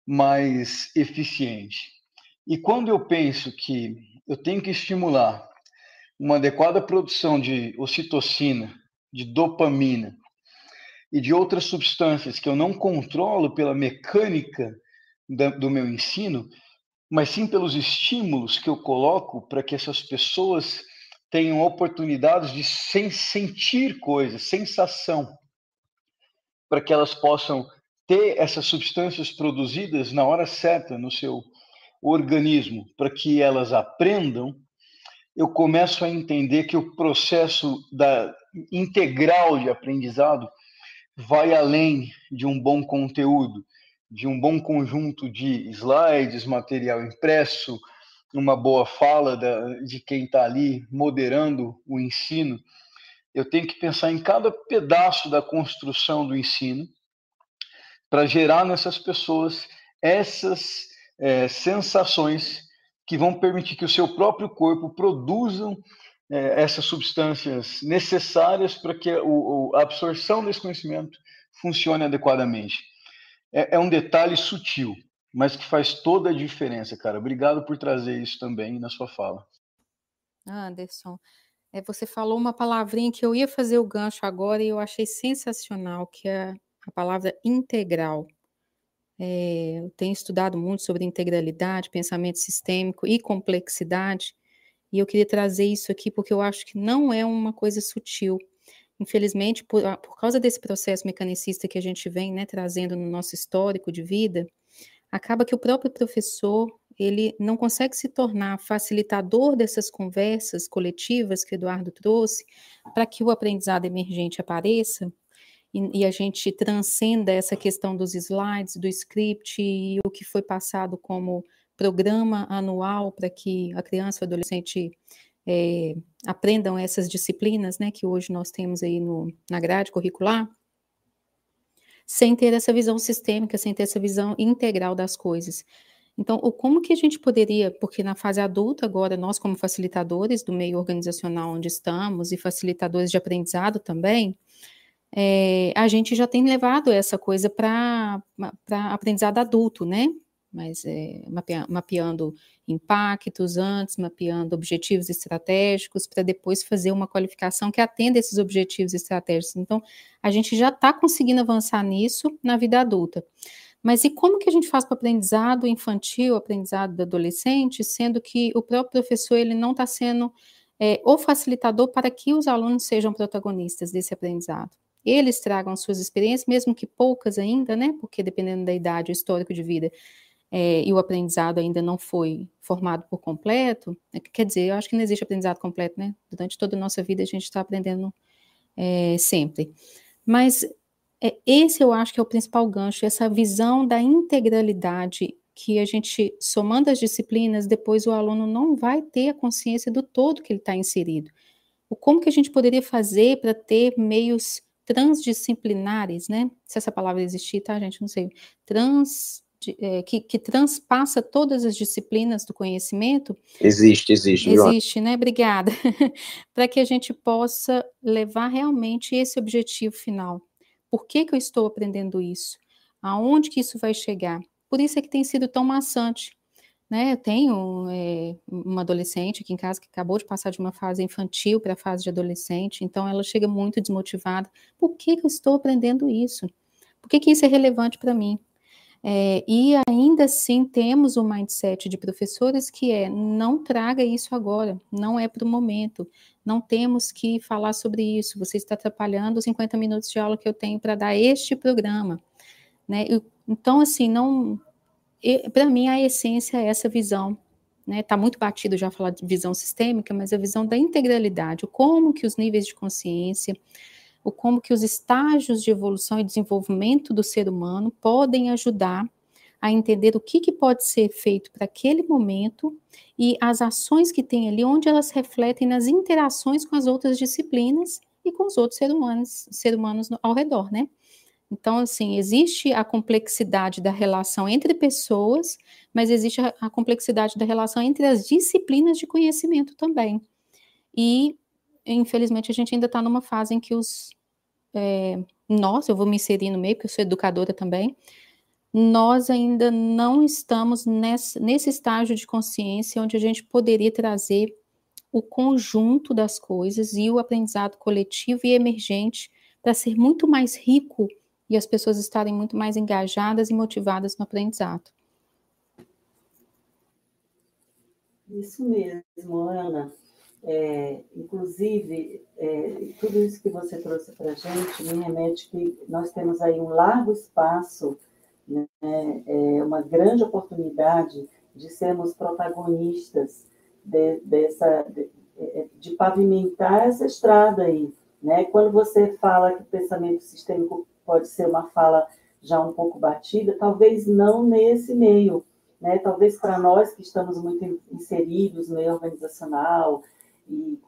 mais eficiente. E quando eu penso que eu tenho que estimular uma adequada produção de ocitocina, de dopamina e de outras substâncias que eu não controlo pela mecânica do meu ensino, mas sim pelos estímulos que eu coloco para que essas pessoas tenham oportunidades de sem sentir coisas, sensação, para que elas possam ter essas substâncias produzidas na hora certa no seu organismo, para que elas aprendam, eu começo a entender que o processo da integral de aprendizado vai além de um bom conteúdo, de um bom conjunto de slides, material impresso, uma boa fala da, de quem está ali moderando o ensino. Eu tenho que pensar em cada pedaço da construção do ensino para gerar nessas pessoas essas é, sensações que vão permitir que o seu próprio corpo produzam é, essas substâncias necessárias para que o, a absorção desse conhecimento funcione adequadamente é, é um detalhe sutil, mas que faz toda a diferença, cara. Obrigado por trazer isso também na sua fala. Anderson, é, você falou uma palavrinha que eu ia fazer o gancho agora e eu achei sensacional, que é a palavra integral. É, eu tenho estudado muito sobre integralidade, pensamento sistêmico e complexidade, e eu queria trazer isso aqui porque eu acho que não é uma coisa sutil. Infelizmente, por, por causa desse processo mecanicista que a gente vem né, trazendo no nosso histórico de vida, acaba que o próprio professor ele não consegue se tornar facilitador dessas conversas coletivas que Eduardo trouxe para que o aprendizado emergente apareça e, e, a gente transcenda essa questão dos slides, do script e o que foi passado como programa anual para que a criança ou adolescente é, aprendam essas disciplinas, né, que hoje nós temos aí no, na grade curricular, sem ter essa visão sistêmica, sem ter essa visão integral das coisas. Então, o como que a gente poderia, porque na fase adulta agora nós como facilitadores do meio organizacional onde estamos e facilitadores de aprendizado também, é, a gente já tem levado essa coisa para aprendizado adulto, né? Mas é, mapeando impactos antes, mapeando objetivos estratégicos, para depois fazer uma qualificação que atenda esses objetivos estratégicos. Então, a gente já está conseguindo avançar nisso na vida adulta. Mas e como que a gente faz para o aprendizado infantil, aprendizado do adolescente, sendo que o próprio professor ele não está sendo é, o facilitador para que os alunos sejam protagonistas desse aprendizado? Eles tragam suas experiências, mesmo que poucas ainda, né? Porque dependendo da idade, o histórico de vida, é, e o aprendizado ainda não foi formado por completo, né, quer dizer, eu acho que não existe aprendizado completo, né? Durante toda a nossa vida a gente está aprendendo é, sempre. Mas é, esse eu acho que é o principal gancho, essa visão da integralidade que a gente, somando as disciplinas, depois o aluno não vai ter a consciência do todo que ele está inserido. O como que a gente poderia fazer para ter meios transdisciplinares, né? Se essa palavra existir, tá, gente? Não sei. Trans de, é, que, que, transpassa todas as disciplinas do conhecimento. Existe, existe. Existe, né? Obrigada. Para que a gente possa levar realmente esse objetivo final. Por que, que eu estou aprendendo isso? Aonde que isso vai chegar? Por isso é que tem sido tão maçante. Né, eu tenho é, uma adolescente aqui em casa que acabou de passar de uma fase infantil para a fase de adolescente, então ela chega muito desmotivada. Por que, que eu estou aprendendo isso? Por que, que isso é relevante para mim? É, e ainda assim temos o um mindset de professores que é não traga isso agora, não é para o momento, não temos que falar sobre isso, você está atrapalhando os 50 minutos de aula que eu tenho para dar este programa. Né? Então, assim, não. Para mim, a essência é essa visão. Está né? Tá muito batido já falar de visão sistêmica, mas a visão da integralidade, como que os níveis de consciência, o como que os estágios de evolução e desenvolvimento do ser humano podem ajudar a entender o que, que pode ser feito para aquele momento e as ações que tem ali, onde elas refletem nas interações com as outras disciplinas e com os outros seres humanos, ser humanos ao redor, né? Então, assim, existe a complexidade da relação entre pessoas, mas existe a, a complexidade da relação entre as disciplinas de conhecimento também. E, infelizmente, a gente ainda está numa fase em que os é, nós, eu vou me inserir no meio, porque eu sou educadora também, nós ainda não estamos nesse, nesse estágio de consciência onde a gente poderia trazer o conjunto das coisas e o aprendizado coletivo e emergente para ser muito mais rico e as pessoas estarem muito mais engajadas e motivadas no aprendizado. Isso mesmo, Ana. É, inclusive, é, tudo isso que você trouxe para a gente me remete que nós temos aí um largo espaço, né, é uma grande oportunidade de sermos protagonistas de, dessa, de, é, de, pavimentar essa estrada aí. Né? Quando você fala que o pensamento sistêmico pode ser uma fala já um pouco batida, talvez não nesse meio, né? Talvez para nós que estamos muito inseridos no meio organizacional,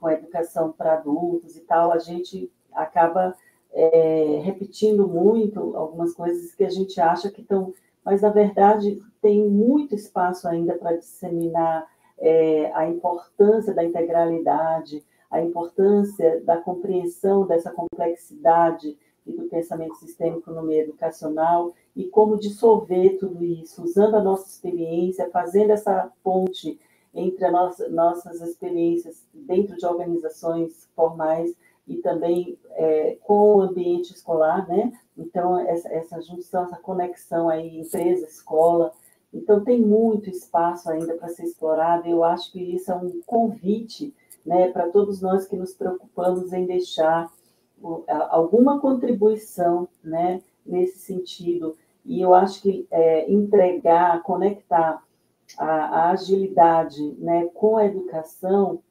com a educação para adultos e tal, a gente acaba é, repetindo muito algumas coisas que a gente acha que estão, mas na verdade tem muito espaço ainda para disseminar é, a importância da integralidade, a importância da compreensão dessa complexidade e do pensamento sistêmico no meio educacional e como dissolver tudo isso, usando a nossa experiência, fazendo essa ponte entre as nossas, nossas experiências dentro de organizações formais e também é, com o ambiente escolar, né? Então, essa, essa junção, essa conexão aí, empresa, escola. Então, tem muito espaço ainda para ser explorado. Eu acho que isso é um convite né, para todos nós que nos preocupamos em deixar alguma contribuição né, nesse sentido. E eu acho que é, entregar, conectar a, a agilidade né, com a educação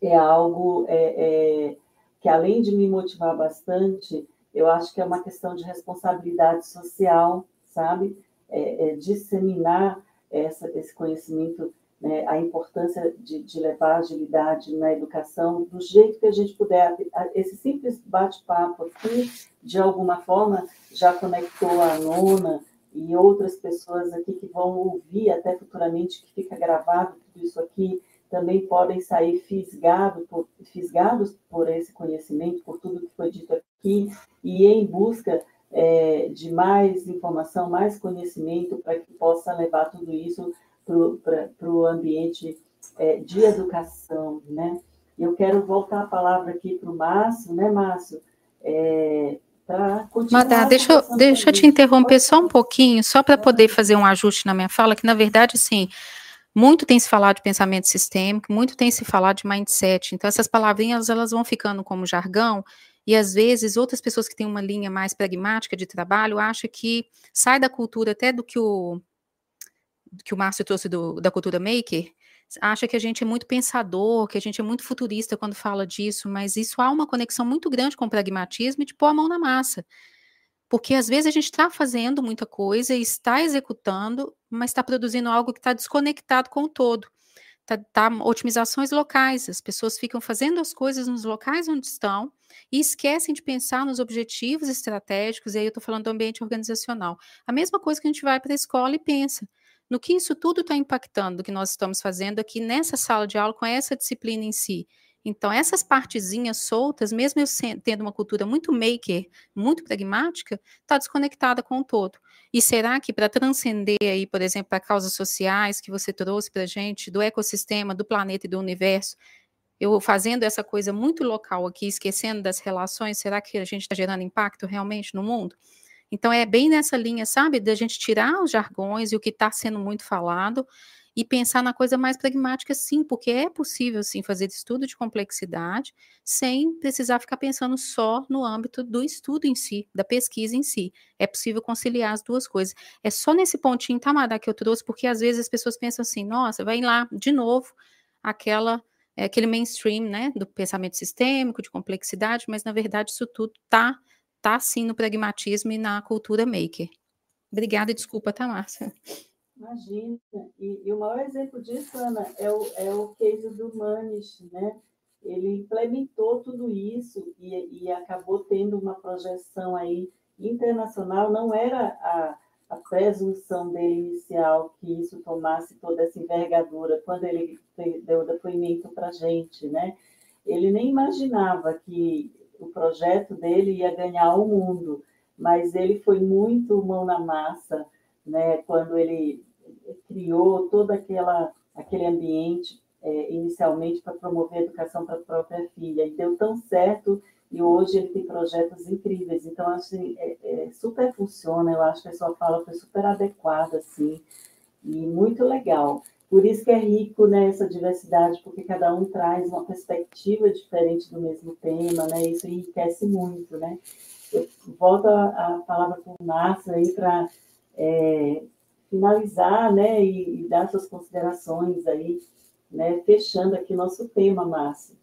é algo é, é, que, além de me motivar bastante, eu acho que é uma questão de responsabilidade social, sabe? É, é disseminar essa, esse conhecimento, né, a importância de, de, levar agilidade na educação do jeito que a gente puder. Esse simples bate-papo aqui, de alguma forma, já conectou a nona, e outras pessoas aqui que vão ouvir até futuramente, que fica gravado tudo isso aqui, também podem sair fisgado por, fisgados por esse conhecimento, por tudo que foi dito aqui, e em busca é, de mais informação, mais conhecimento, para que possa levar tudo isso para o ambiente é, de educação, né? Eu quero voltar a palavra aqui para o Márcio, né, Márcio? É, Madá, deixa, eu, deixa eu te interromper só um pouquinho, só para poder fazer um ajuste na minha fala, que na verdade, sim, muito tem se falado de pensamento sistêmico, muito tem se falado de mindset. Então, essas palavrinhas elas vão ficando como jargão, e às vezes outras pessoas que têm uma linha mais pragmática de trabalho acham que sai da cultura até do que o que o Márcio trouxe do, da cultura maker, acha que a gente é muito pensador, que a gente é muito futurista quando fala disso, mas isso há uma conexão muito grande com o pragmatismo e de pôr a mão na massa. Porque às vezes a gente está fazendo muita coisa está executando, mas está produzindo algo que está desconectado com o todo. Tá, tá, otimizações locais, as pessoas ficam fazendo as coisas nos locais onde estão e esquecem de pensar nos objetivos estratégicos, e aí eu estou falando do ambiente organizacional. A mesma coisa que a gente vai para a escola e pensa no que isso tudo está impactando, o que nós estamos fazendo aqui nessa sala de aula com essa disciplina em si. Então, essas partezinhas soltas, mesmo eu tendo uma cultura muito maker, muito pragmática, está desconectada com o todo. E será que para transcender aí, por exemplo, para causas sociais que você trouxe para a gente, do ecossistema, do planeta e do universo, eu fazendo essa coisa muito local aqui, esquecendo das relações, será que a gente está gerando impacto realmente no mundo? Então, é bem nessa linha, sabe, da gente tirar os jargões e o que está sendo muito falado e pensar na coisa mais pragmática, sim, porque é possível, sim, fazer estudo de complexidade sem precisar ficar pensando só no âmbito do estudo em si, da pesquisa em si. É possível conciliar as duas coisas. É só nesse pontinho, Tamara, que eu trouxe, porque às vezes as pessoas pensam assim, nossa, vai lá de novo aquela é, aquele mainstream, né, do pensamento sistêmico, de complexidade, mas na verdade isso tudo tá tá sim no pragmatismo e na cultura maker. Obrigada e desculpa, tá, Márcia? Imagina. E, e, o maior exemplo disso, Ana, é o, é o case do Manish, né? Ele implementou tudo isso e, e acabou tendo uma projeção aí internacional. Não era a, a presunção dele inicial que isso tomasse toda essa envergadura quando ele deu o depoimento para a gente, né? Ele nem imaginava que o projeto dele ia ganhar o mundo, mas ele foi muito mão na massa, né? Quando ele criou todo aquela aquele ambiente é, inicialmente para promover a educação para a própria filha e deu tão certo e hoje ele tem projetos incríveis. Então, assim, é, é, super funciona. Eu acho que a sua fala foi super adequada, assim, e muito legal. Por isso que é rico né, essa diversidade, porque cada um traz uma perspectiva diferente do mesmo tema, né? Isso enriquece muito, né? Eu volto a, a palavra para o Márcio aí para é, finalizar, né, e, e, dar suas considerações aí, né, fechando aqui nosso tema, Márcio.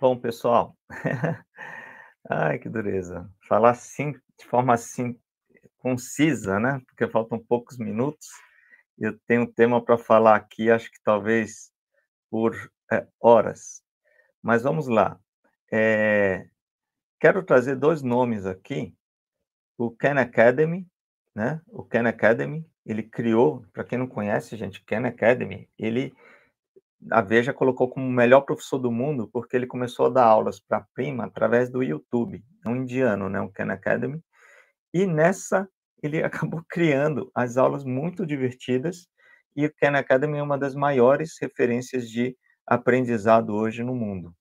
Bom, pessoal, ai, que dureza, falar assim, de forma assim, concisa, né, porque faltam poucos minutos, eu tenho um tema para falar aqui, acho que talvez por é, horas, mas vamos lá. É, quero trazer dois nomes aqui o Khan Academy, né? O Khan Academy, ele criou, para quem não conhece, gente, Khan Academy, ele a Veja colocou como o melhor professor do mundo porque ele começou a dar aulas para a prima através do YouTube, é um indiano, né, o Khan Academy. E nessa ele acabou criando as aulas muito divertidas e o Khan Academy é uma das maiores referências de aprendizado hoje no mundo.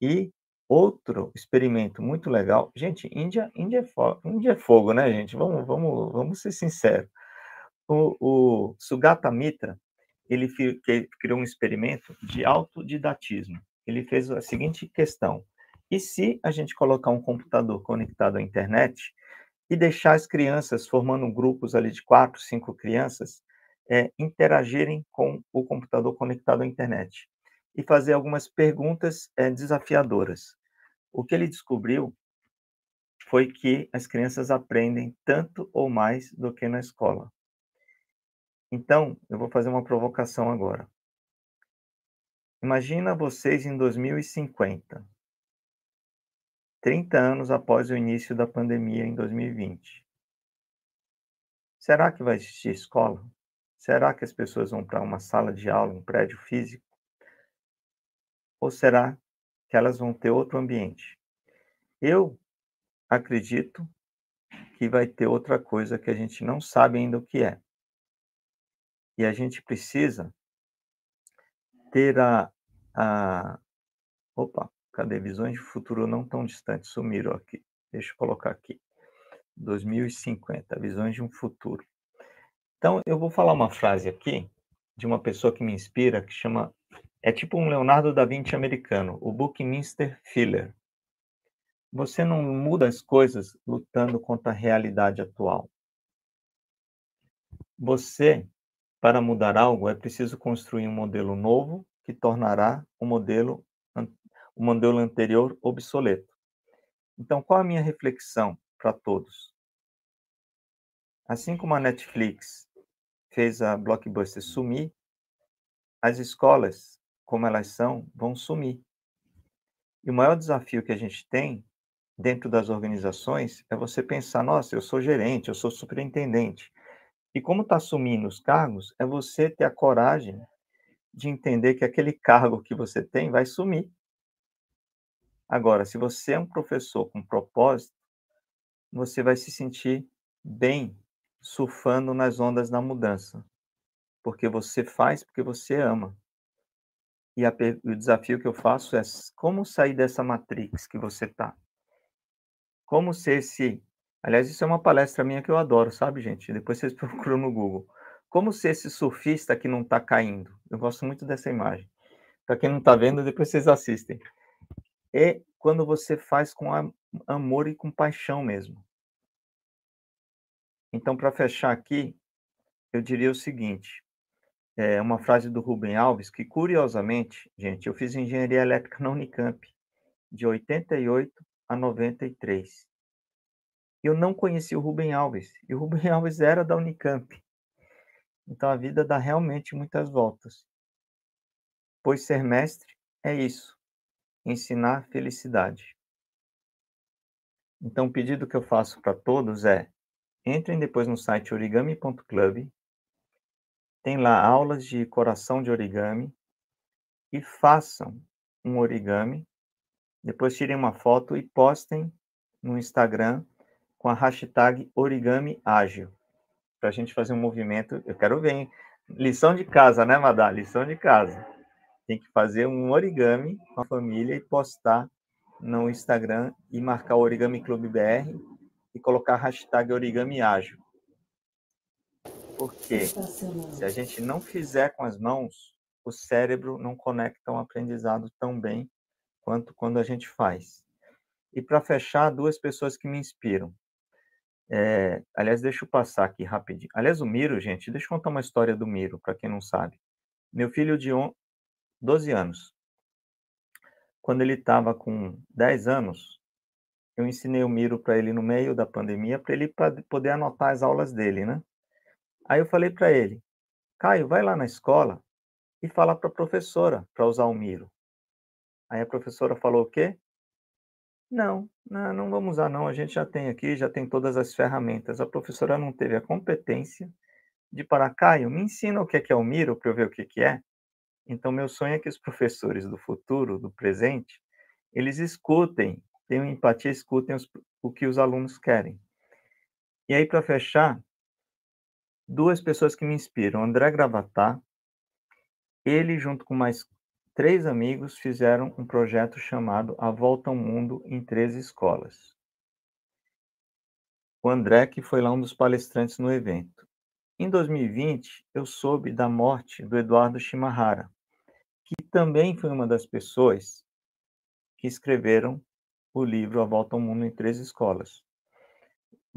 E Outro experimento muito legal gente, Índia Índia é fo Índia é fogo, né, gente? Vamos vamos vamos ser sinceros. O o Sugata Mitra, ele criou um experimento de autodidatismo. Ele fez a seguinte questão: e se a gente colocar um computador conectado à internet e deixar as crianças formando grupos ali de quatro, cinco crianças, é, interagirem com o computador conectado à internet e fazer algumas perguntas é, desafiadoras. O que ele descobriu foi que as crianças aprendem tanto ou mais do que na escola. Então, eu vou fazer uma provocação agora. Imagina vocês em 2050, 30 anos após o início da pandemia em 2020. Será que vai existir escola? Será que as pessoas vão para uma sala de aula, um prédio físico? Ou será que elas vão ter outro ambiente. Eu acredito que vai ter outra coisa que a gente não sabe ainda o que é. E a gente precisa ter a, a opa, cadê visões de futuro não tão distantes sumiram aqui. Deixa eu colocar aqui. 2050, visões de um futuro. Então, eu vou falar uma frase aqui de uma pessoa que me inspira, que chama é tipo um Leonardo da Vinci americano, o Buckminster Fuller. Você não muda as coisas lutando contra a realidade atual. Você, para mudar algo, é preciso construir um modelo novo que tornará o modelo, o modelo anterior obsoleto. Então, qual a minha reflexão para todos? Assim como a Netflix fez a Blockbuster sumir, as escolas como elas são, vão sumir. E o maior desafio que a gente tem dentro das organizações é você pensar: nossa, eu sou gerente, eu sou superintendente. E como está sumindo os cargos, é você ter a coragem de entender que aquele cargo que você tem vai sumir. Agora, se você é um professor com propósito, você vai se sentir bem surfando nas ondas da mudança, porque você faz porque você ama. E a, o desafio que eu faço é como sair dessa matrix que você está, como se esse. Aliás, isso é uma palestra minha que eu adoro, sabe, gente? Depois vocês procuram no Google. Como se esse surfista que não está caindo. Eu gosto muito dessa imagem. Para quem não está vendo, depois vocês assistem. É quando você faz com amor e com paixão mesmo. Então, para fechar aqui, eu diria o seguinte: é uma frase do Rubem Alves, que curiosamente, gente, eu fiz engenharia elétrica na Unicamp, de 88 a 93. Eu não conheci o Rubem Alves, e o Rubem Alves era da Unicamp. Então a vida dá realmente muitas voltas. Pois ser mestre é isso, ensinar felicidade. Então o pedido que eu faço para todos é: entrem depois no site origami.club, tem lá aulas de coração de origami e façam um origami depois tirem uma foto e postem no Instagram com a hashtag Origami Ágil, para a gente fazer um movimento. Eu quero ver, hein? Lição de casa, né, Madá? Lição de casa. Tem que fazer um origami com a família e postar no Instagram e marcar o Origami Clube BR e colocar hashtag Origami Ágil. Porque se a gente não fizer com as mãos, o cérebro não conecta um aprendizado tão bem quanto quando a gente faz. E para fechar, duas pessoas que me inspiram. É, aliás, deixa eu passar aqui rapidinho. Aliás, o Miro, gente, deixa eu contar uma história do Miro, para quem não sabe. Meu filho de 12 anos, quando ele estava com 10 anos, eu ensinei o Miro para ele no meio da pandemia, para ele poder anotar as aulas dele, né? Aí eu falei para ele, Caio, vai lá na escola e fala para a professora para usar o Miro. Aí a professora falou o quê? Não, não, não vamos usar não, a gente já tem aqui, já tem todas as ferramentas. A professora não teve a competência de parar, Caio, me ensina o que é, que é o Miro para eu ver o que, que é. Então, meu sonho é que os professores do futuro, do presente, eles escutem, tenham empatia, escutem os, o que os alunos querem. E aí, para fechar, duas pessoas que me inspiram, André Gravatar, ele junto com mais três amigos fizeram um projeto chamado A Volta ao Mundo em Três Escolas. O André, que foi lá um dos palestrantes no evento. Em 2020, eu soube da morte do Eduardo Shimahara, também foi uma das pessoas que escreveram o livro A Volta ao Mundo em Três Escolas.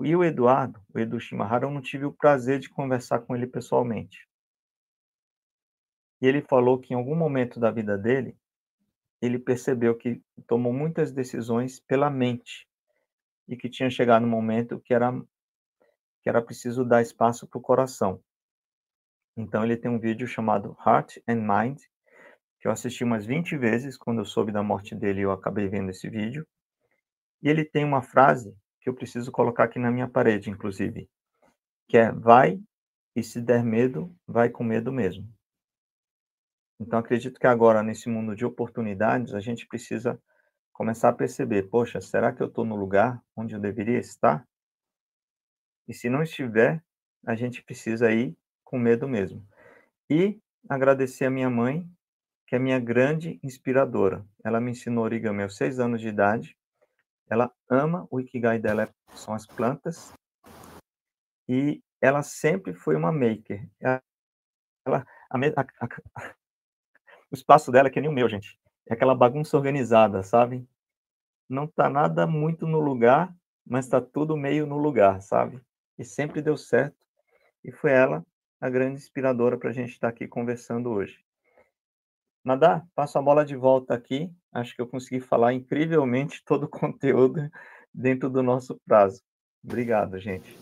E o Eduardo, o Edu Shimahara, eu não tive o prazer de conversar com ele pessoalmente. E ele falou que em algum momento da vida dele, ele percebeu que tomou muitas decisões pela mente e que tinha chegado no momento que era que era preciso dar espaço para o coração. Então ele tem um vídeo chamado Heart and Mind, que eu assisti umas 20 vezes quando eu soube da morte dele, eu acabei vendo esse vídeo. E ele tem uma frase que eu preciso colocar aqui na minha parede, inclusive, que é vai e se der medo, vai com medo mesmo. Então, acredito que agora, nesse mundo de oportunidades, a gente precisa começar a perceber: poxa, será que eu estou no lugar onde eu deveria estar? E se não estiver, a gente precisa ir com medo mesmo. E agradecer a minha mãe, que é minha grande inspiradora. Ela me ensinou origami aos seis anos de idade. Ela ama o ikigai dela, são as plantas. E ela sempre foi uma maker. Ela, a, a, o espaço dela é que nem o meu, gente. É aquela bagunça organizada, sabe? Não tá nada muito no lugar, mas tá tudo meio no lugar, sabe? E sempre deu certo. E foi ela a grande inspiradora para a gente estar tá aqui conversando hoje. Nadá, passo a bola de volta aqui. Acho que eu consegui falar incrivelmente todo o conteúdo dentro do nosso prazo. Obrigado, gente.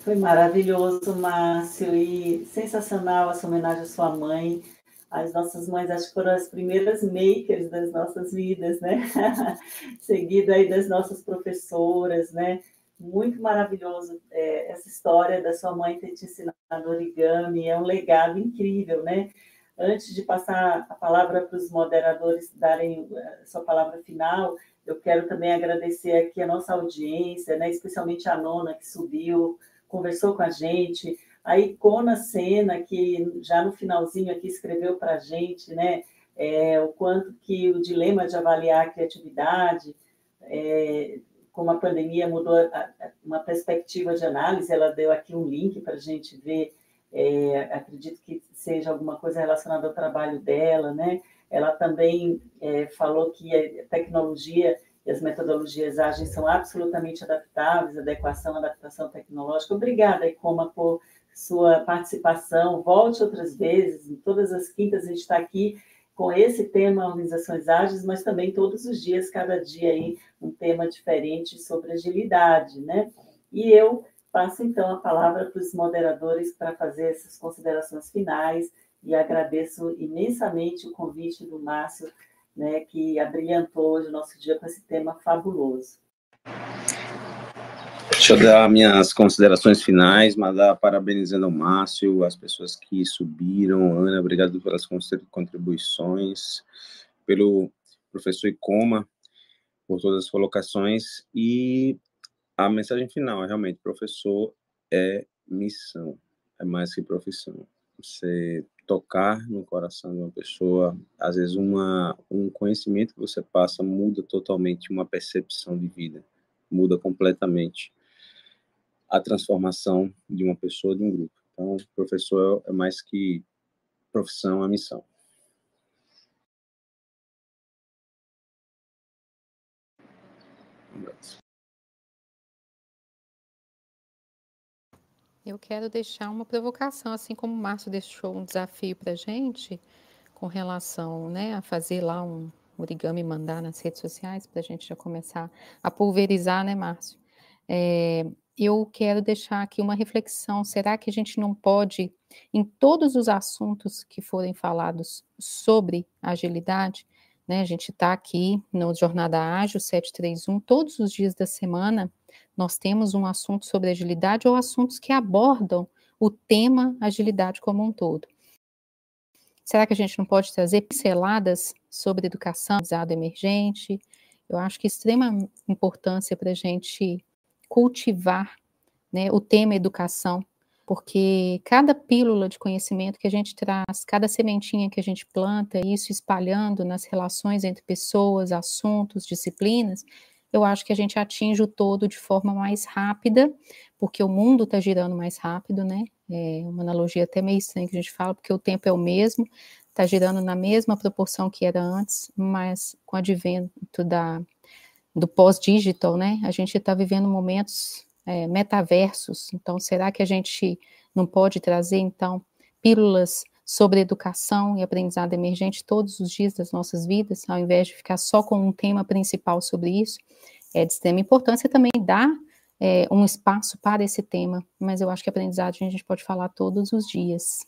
Foi maravilhoso, Márcio, e sensacional essa homenagem à sua mãe. As nossas mães, acho que foram as primeiras makers das nossas vidas, né? Seguido aí das nossas professoras, né? Muito maravilhoso é, essa história da sua mãe ter te ensinado origami, é um legado incrível, né? Antes de passar a palavra para os moderadores darem eh, sua palavra final, eu quero também agradecer aqui a nossa audiência, né? especialmente a nona que subiu, conversou com a gente, a Icona Sena, que já no finalzinho aqui escreveu para a gente, né, é, o quanto que o dilema de avaliar a criatividade, é, como a pandemia mudou a, a, uma perspectiva de análise, ela deu aqui um link para a gente ver, é, acredito que seja alguma coisa relacionada ao trabalho dela, né? Ela também é, falou que a tecnologia e as metodologias ágeis são absolutamente adaptáveis, adequação, adaptação tecnológica. Obrigada, Icoma, por sua participação. Volte outras vezes, em todas as quintas a gente está aqui com esse tema organizações ágeis, mas também todos os dias, cada dia aí um tema diferente sobre agilidade, né? E eu passo então a palavra para os moderadores para fazer essas considerações finais e agradeço imensamente o convite do Márcio né, que abrilhantou hoje o nosso dia com esse tema fabuloso. Deixa eu dar minhas considerações finais, mandar parabenizando o Márcio, as pessoas que subiram, Ana, obrigado pelas contribuições, pelo professor Icoma, por todas as colocações, e a mensagem final é realmente, professor é missão, é mais que profissão. Você tocar no coração de uma pessoa, às vezes uma, um conhecimento que você passa muda totalmente uma percepção de vida, muda completamente a transformação de uma pessoa, de um grupo. Então, professor é mais que profissão, é missão. Um abraço. Eu quero deixar uma provocação, assim como o Márcio deixou um desafio para a gente, com relação né, a fazer lá um origami mandar nas redes sociais, para a gente já começar a pulverizar, né, Márcio? É, eu quero deixar aqui uma reflexão: será que a gente não pode, em todos os assuntos que forem falados sobre agilidade, né, a gente está aqui no Jornada Ágil 731, todos os dias da semana, nós temos um assunto sobre agilidade ou assuntos que abordam o tema agilidade como um todo. Será que a gente não pode trazer pinceladas sobre educação, aprendizado emergente? Eu acho que extrema importância para a gente cultivar né, o tema educação, porque cada pílula de conhecimento que a gente traz, cada sementinha que a gente planta, isso espalhando nas relações entre pessoas, assuntos, disciplinas, eu acho que a gente atinge o todo de forma mais rápida, porque o mundo está girando mais rápido, né? É uma analogia até meio estranha que a gente fala, porque o tempo é o mesmo, está girando na mesma proporção que era antes, mas com o advento da, do pós-digital, né? A gente está vivendo momentos é, metaversos, então será que a gente não pode trazer, então, pílulas sobre educação e aprendizado emergente todos os dias das nossas vidas, ao invés de ficar só com um tema principal sobre isso, é de extrema importância também dar é, um espaço para esse tema, mas eu acho que aprendizagem a gente pode falar todos os dias.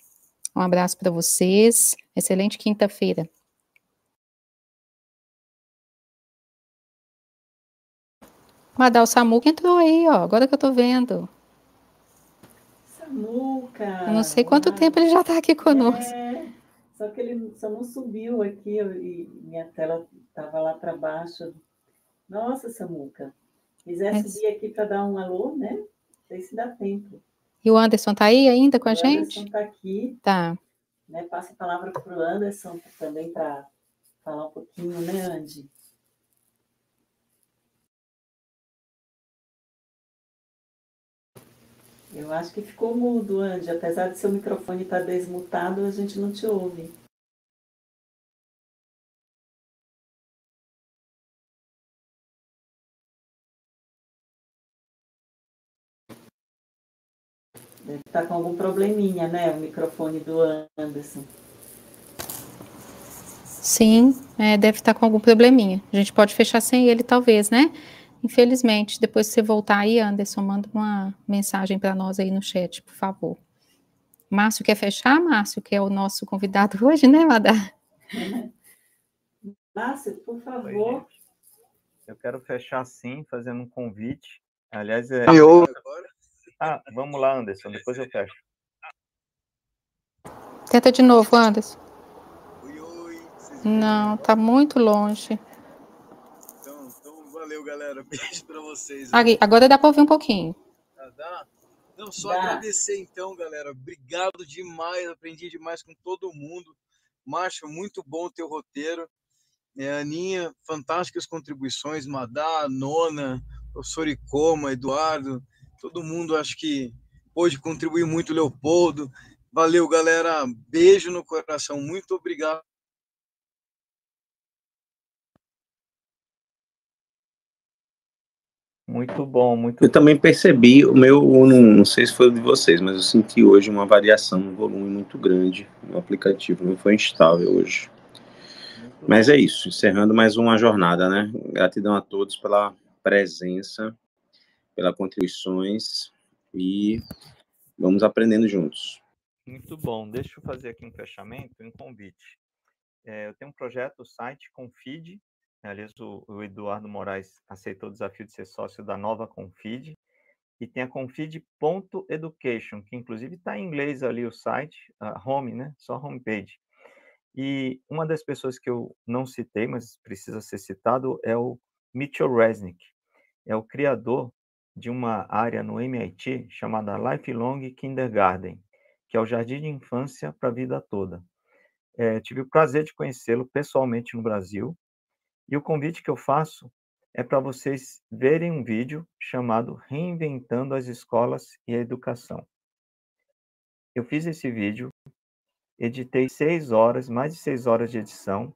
Um abraço para vocês, excelente quinta-feira. Madal Samuca entrou aí, ó, agora que eu tô vendo. Samuca! Eu não sei quanto tempo ele já está aqui conosco. É, só que ele só não subiu aqui e minha tela estava lá para baixo. Nossa, Samuca, quiser é. subir aqui para dar um alô, né? Não sei se dá tempo. E o Anderson está aí ainda com a gente? O Anderson está aqui. Tá. Né, passa a palavra para o Anderson também para falar um pouquinho, né, Andy? Eu acho que ficou mudo, Andy. Apesar de seu microfone estar tá desmutado, a gente não te ouve. Deve estar tá com algum probleminha, né? O microfone do Anderson. Sim, é, deve estar tá com algum probleminha. A gente pode fechar sem ele, talvez, né? Infelizmente, depois que você voltar aí, Anderson, manda uma mensagem para nós aí no chat, por favor. Márcio quer fechar, Márcio, que é o nosso convidado hoje, né, Madá? Márcio, por favor. Oi, Eu quero fechar sim, fazendo um convite. Aliás, é. Eu... Ah, vamos lá, Anderson, depois eu fecho. Tenta de novo, Anderson. Não, tá muito longe galera. Beijo para vocês. Agora dá para ouvir um pouquinho. Ah, dá? Não, só dá. agradecer então, galera. Obrigado demais, aprendi demais com todo mundo. Macho, muito bom o teu roteiro. É, Aninha, fantásticas contribuições. Madá, Nona, professor Icoma, Eduardo, todo mundo acho que pôde contribuir muito, Leopoldo. Valeu, galera. Beijo no coração. Muito obrigado. Muito bom, muito Eu também percebi, o meu, não, não sei se foi de vocês, mas eu senti hoje uma variação no volume muito grande no aplicativo, não foi instável hoje. Mas é isso, encerrando mais uma jornada, né? Gratidão a todos pela presença, pelas contribuições e vamos aprendendo juntos. Muito bom. Deixa eu fazer aqui um fechamento, um convite. É, eu tenho um projeto, o site Confide, Aliás, o, o Eduardo Moraes aceitou o desafio de ser sócio da nova Confid. E tem a confid.education, que inclusive está em inglês ali o site, home, né? Só homepage. E uma das pessoas que eu não citei, mas precisa ser citado, é o Mitchell Resnick. É o criador de uma área no MIT chamada Lifelong Kindergarten, que é o jardim de infância para a vida toda. É, tive o prazer de conhecê-lo pessoalmente no Brasil e o convite que eu faço é para vocês verem um vídeo chamado Reinventando as Escolas e a Educação. Eu fiz esse vídeo, editei seis horas, mais de seis horas de edição,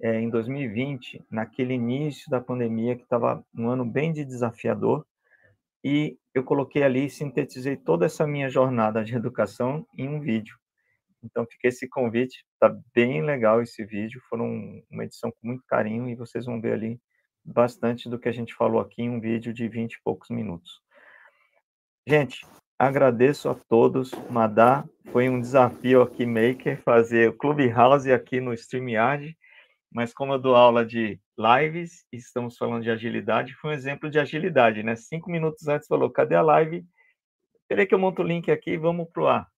é, em 2020, naquele início da pandemia, que estava um ano bem de desafiador, e eu coloquei ali, sintetizei toda essa minha jornada de educação em um vídeo. Então fica esse convite, tá bem legal esse vídeo, foram uma edição com muito carinho e vocês vão ver ali bastante do que a gente falou aqui em um vídeo de 20 e poucos minutos. Gente, agradeço a todos, Madá, foi um desafio aqui maker fazer o Clubhouse aqui no StreamYard, mas como eu dou aula de lives e estamos falando de agilidade, foi um exemplo de agilidade, né? Cinco minutos antes falou, cadê a live? Peraí que eu monto o link aqui e vamos pro ar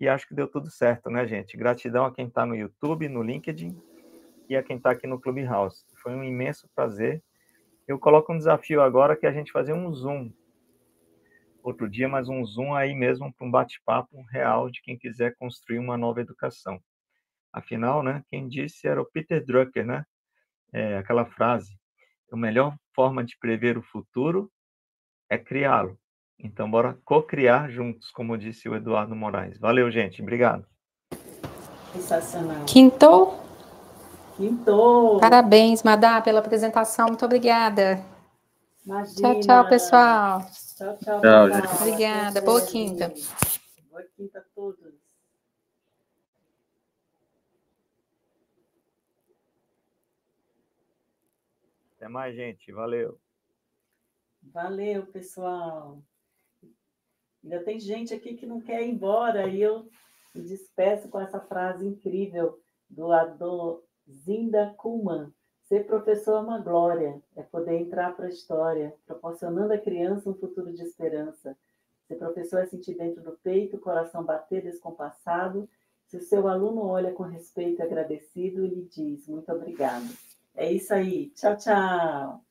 e acho que deu tudo certo, né, gente? Gratidão a quem está no YouTube, no LinkedIn e a quem está aqui no Clubhouse. Foi um imenso prazer. Eu coloco um desafio agora que é a gente fazer um Zoom outro dia, mas um Zoom aí mesmo para um bate-papo real de quem quiser construir uma nova educação. Afinal, né, quem disse era o Peter Drucker, né? É, aquela frase: a melhor forma de prever o futuro é criá-lo. Então, bora co-criar juntos, como disse o Eduardo Moraes. Valeu, gente. Obrigado. Sensacional. Quintou? Quintou. Parabéns, Madá, pela apresentação. Muito obrigada. Imagina. Tchau, tchau, pessoal. Tchau, tchau. Tchau, gente. Obrigada. Boa quinta. Boa quinta a todos. Até mais, gente. Valeu. Valeu, pessoal. Ainda tem gente aqui que não quer ir embora e eu me despeço com essa frase incrível do Adozinda Kuhlman. Ser professor é uma glória, é poder entrar para a história, proporcionando à criança um futuro de esperança. Ser professor é sentir dentro do peito o coração bater descompassado. Se o seu aluno olha com respeito e agradecido, lhe diz muito obrigado. É isso aí. Tchau, tchau.